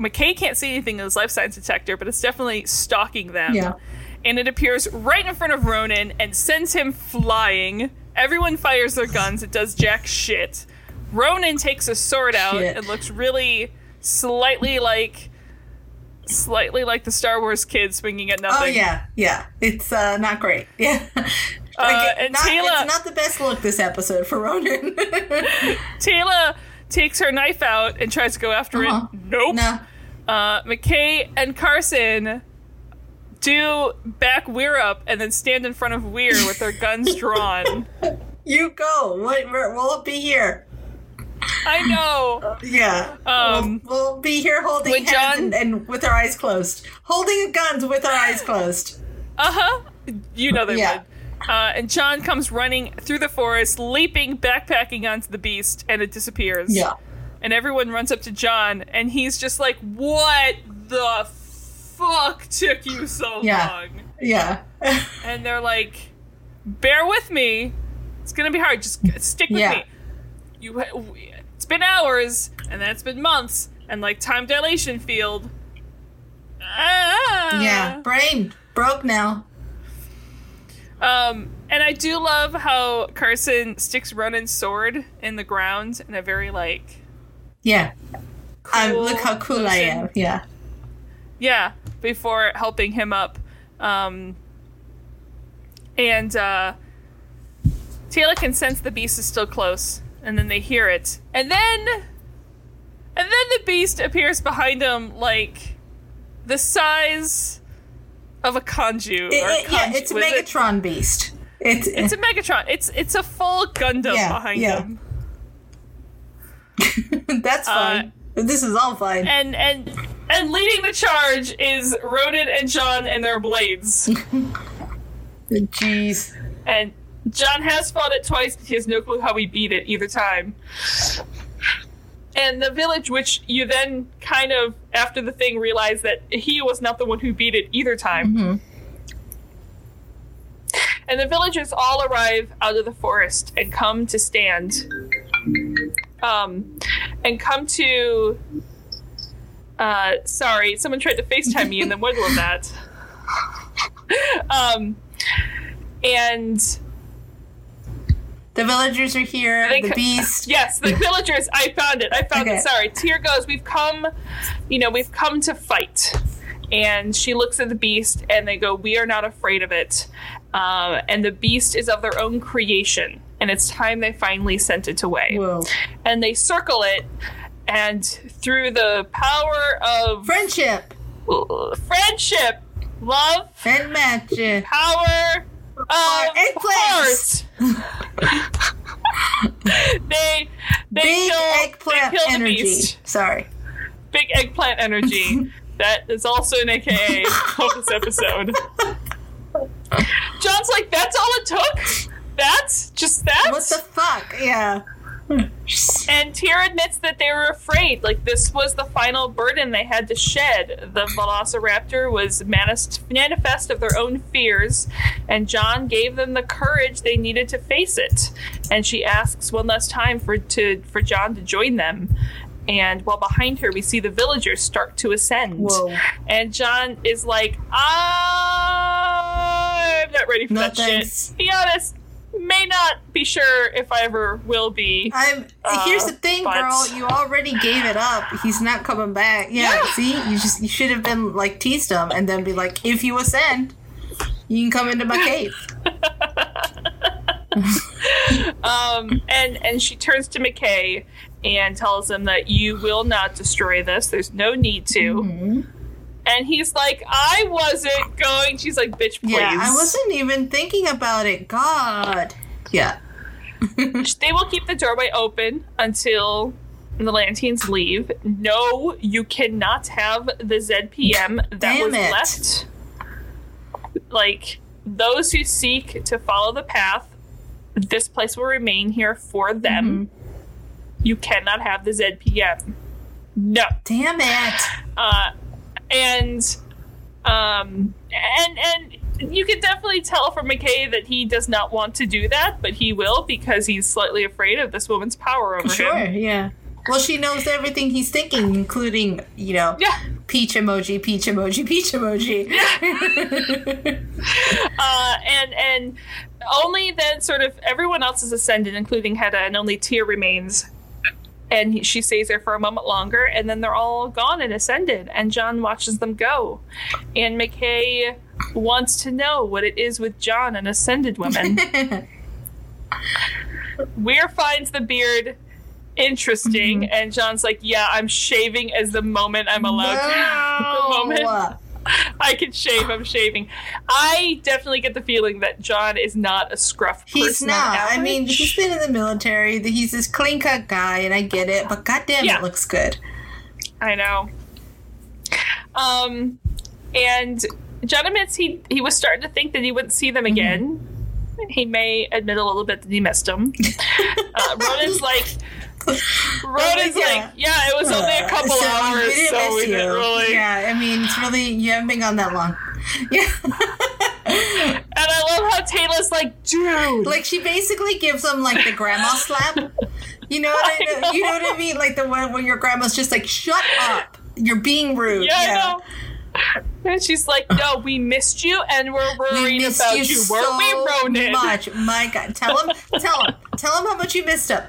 McKay can't see anything in his life science detector, but it's definitely stalking them. Yeah. And it appears right in front of Ronon and sends him flying. Everyone fires their guns. It does jack shit. Ronon takes a sword out Shit. and looks really slightly like slightly like the Star Wars kid swinging at nothing. Oh yeah, yeah. It's uh, not great. Yeah. Uh, and not, Tila- it's not the best look this episode for Ronon. Teyla takes her knife out and tries to go after Uh-huh. it. Nope. no. Uh, McKay and Carson do back Weir up and then stand in front of Weir with their guns drawn. You go. What, we'll be here. I know. Yeah. Um, we'll, we'll be here holding hands John- and, and with our eyes closed. Holding guns with our eyes closed. Uh huh. You know they Yeah. would. Uh, and John comes running through the forest, leaping, backpacking onto the beast, and it disappears. Yeah. And everyone runs up to John, and he's just like, "What the fuck took you so Yeah. long?" Yeah. and they're like, "Bear with me. It's gonna be hard. Just stick with Yeah. me. You, it's been hours, and then it's been months, and like time dilation field. Ah. yeah. Brain broke now. Um, and I do love how Carson sticks Ronon's sword in the ground in a very like, Yeah. Um, look how cool I am. Yeah. yeah, before helping him up. Um, and uh, Teyla can sense the beast is still close, and then they hear it, and then, and then the beast appears behind them like the size of a Kaiju. It- it- yeah, it's a was it- Megatron beast. It's, It's a Megatron. It's it's a full Gundam Yeah, behind yeah. him. that's Uh, fine. this is all fine. And and and leading the charge is Ronon and John and their blades. Jeez. and John has fought it twice, but he has no clue how we beat it either time. And the village, which you then kind of after the thing realize that he was not the one who beat it either time. Mm-hmm. And the villagers all arrive out of the forest and come to stand. Um, and come to. Uh, sorry, someone tried to FaceTime me in the middle of that. um, and The villagers are here. The beast. Yes, the villagers. I found it. I found Okay. it. Sorry. Here goes. We've come. You know, we've come to fight. And she looks at the beast, and they go, "We are not afraid of it." Uh, and the beast is of their own creation, and it's time they finally sent it away. Whoa. And they circle it, and through the power of Friendship uh, friendship, love, and magic. power of eggplants. they they Big kill, eggplant they kill the energy. beast. Sorry. Big eggplant energy. that is also an AKA of this episode. John's like, that's all it took. That's just that. What the fuck? Yeah. And Teer admits that they were afraid. Like this was the final burden they had to shed. The Velociraptor was manifest, manifest of their own fears, and John gave them the courage they needed to face it. And she asks one last time for to for John to join them. And while behind her, we see the villagers start to ascend. Whoa. And John is like, ah, I'm not ready for No that thanks. shit. Be honest, may not be sure if I ever will be. I'm. Uh, here's the thing, but- girl. You already gave it up. He's not coming back. Yeah. Yeah. See, you just you should have been like teased him and then be like, if you ascend, you can come into my cave. Um, and and she turns to McKay and tells him that you will not destroy this. There's no need to. Mm-hmm. And he's like, I wasn't going. She's like, bitch, please. Yeah, I wasn't even thinking about it. God. Yeah. They will keep the doorway open until the Lanteans leave. No, you cannot have the ZPM that Damn was it. left. Like those who seek to follow the path, this place will remain here for them. Mm-hmm. You cannot have the ZPM. No. Damn it. Uh, and um and and you can definitely tell from McKay that he does not want to do that, but he will because he's slightly afraid of this woman's power over Sure. him. Sure, yeah. Well, she knows everything he's thinking, including, you know, Yeah. peach emoji, peach emoji, peach emoji. Uh, and and only then sort of everyone else is ascended, including Hedda, and only Teer remains. And she stays there for a moment longer, and then they're all gone and ascended. And John watches them go. And McKay wants to know what it is with John and ascended women. Weir finds the beard interesting, mm-hmm. and John's like, "Yeah, I'm shaving as the moment I'm allowed to. the moment No. I can shave. I'm shaving. I definitely get the feeling that John is not a scruff. He's not. I mean, he's been in the military. He's this clean cut guy, and I get it. But goddamn, Yeah. it looks good. I know. Um, and John admits he he was starting to think that he wouldn't see Mm-hmm. them again. He may admit a little bit that he missed them. uh, Ronon's like. Ronon's Yeah. like, yeah, it was only a uh, couple So we hours, didn't so miss we didn't you. really. Yeah, I mean, it's really you haven't been gone that long. Yeah, And I love how Teyla's like, dude, like she basically gives him like the grandma slap. You know what I, I know? You know what I mean? Like the one where your grandma's just like, "Shut up, you're being rude." Yeah, I know. And she's like, "No, we missed you, and we're worried missed about you, you, so we, Ronon?" much. My God, tell him, tell him, tell him how much you missed him.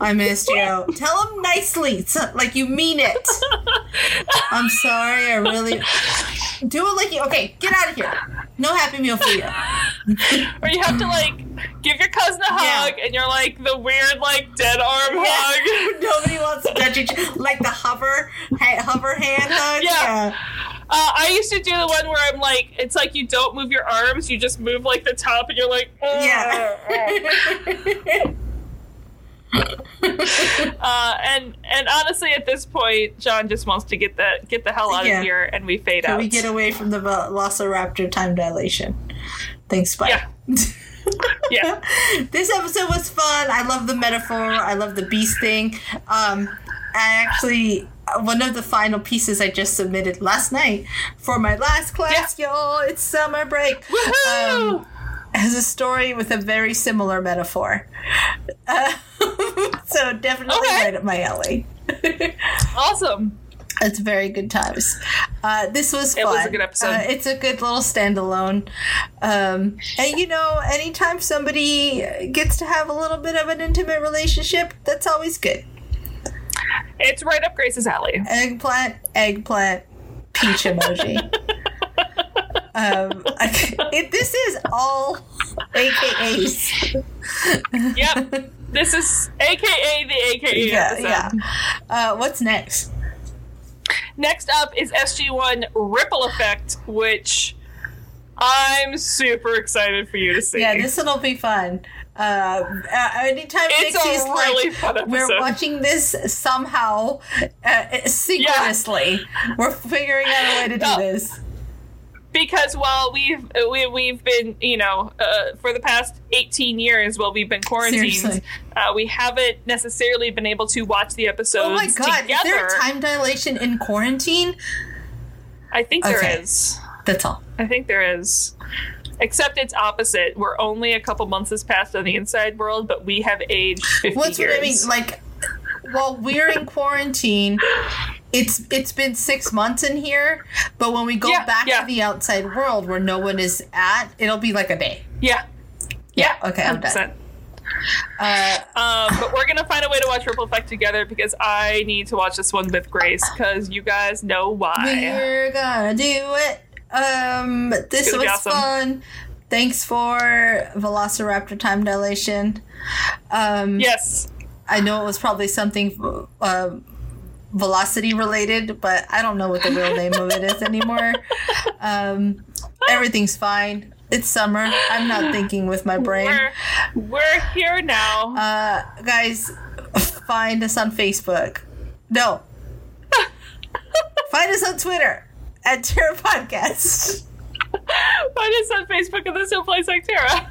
I missed you. Tell him nicely, like you mean it. I'm sorry. I really do it like you. Okay, get out of here. No happy meal for you. Or you have to like give your cousin a Yeah. hug, and you're like the weird like dead arm hug. Nobody wants to touch each like the hover ha- hover hand hug. Yeah. Uh, I used to do the one where I'm like, it's like you don't move your arms, you just move like the top, and you're like, Yeah. Uh, and and honestly, at this point, John just wants to get the get the hell out Yeah. of here, and we fade Can out. we get away from the Velociraptor time dilation? Thanks, bye. Yeah. yeah. this episode was fun. I love the metaphor. I love the beast thing. Um, I actually one of the final pieces I just submitted last night for my last class, y'all. It's summer break. Woohoo! Um, has a story with a very similar metaphor. Uh, so definitely Okay. right up my alley. awesome. It's very good times. Uh, this was fun. It was a good episode. Uh, it's a good little standalone. Um, and you know, anytime somebody gets to have a little bit of an intimate relationship, that's always good. It's right up Grace's alley. Eggplant, eggplant, peach emoji. um, it, this is all AKAs. Yep. this is AKA the AKA Yeah, episode. yeah. Uh, what's next? Next up is SG1 Ripple Effect, which I'm super excited for you to see. Yeah, this one will be fun. Uh, anytime It's a really like, we're watching this somehow uh, synchronously. We're figuring out a way to do No. this. Because while we've we, we've been you know uh, for the past 18 years while we've been quarantined uh, we haven't necessarily been able to watch the episodes Oh my god, together is there time dilation in quarantine? i think there Okay. is That's all. i think there is except it's opposite we're only a couple months has passed on the inside world but we have aged 50 What's years what I mean? Like, while we're in quarantine, it's it's been six months in here. But when we go Yeah, back yeah. to the outside world where no one is at, it'll be like a day. yeah yeah Okay, I'm done. Uh, Um, but we're gonna find a way to watch Ripple Effect together because I need to watch this one with Grace because you guys know why. We're gonna do it. Um, this was awesome. fun. Thanks for Velociraptor time dilation. Um, Yes, I know it was probably something uh, velocity related, but I don't know what the real name of it is anymore. Um, everything's fine. It's summer. I'm not thinking with my brain. we're we're here now. Uh, guys, find us on Facebook. No. find us on Twitter at Terra Podcast. Find us on Facebook and this no place like Tara.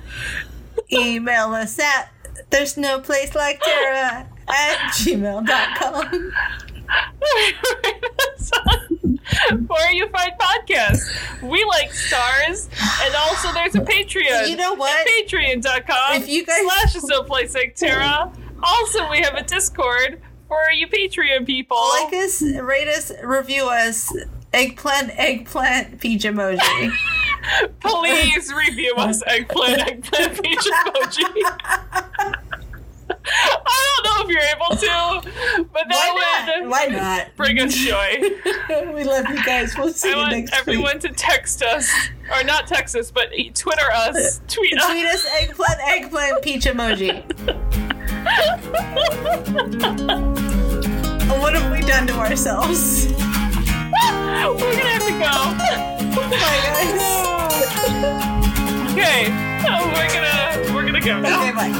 Email us at there's no place like Terra at gmail.com. Where you find podcasts. We like stars, and also there's a Patreon. You know what? Patreon.com If you guys- slash place like Tara. Also, we have a Discord. for you Patreon people. Like us, rate us, review us. Eggplant, eggplant, peach emoji. Please review us eggplant, eggplant, peach emoji. I don't know if you're able to, but Why that not? would Why not? bring us joy. we love you guys. We'll see I you want next everyone to text us, or not text us, but Twitter us, tweet us. Tweet us eggplant, eggplant, peach emoji. what have we done to ourselves? We're gonna have to go. Bye, guys. Okay, oh, we're gonna we're gonna go now. Okay, bye.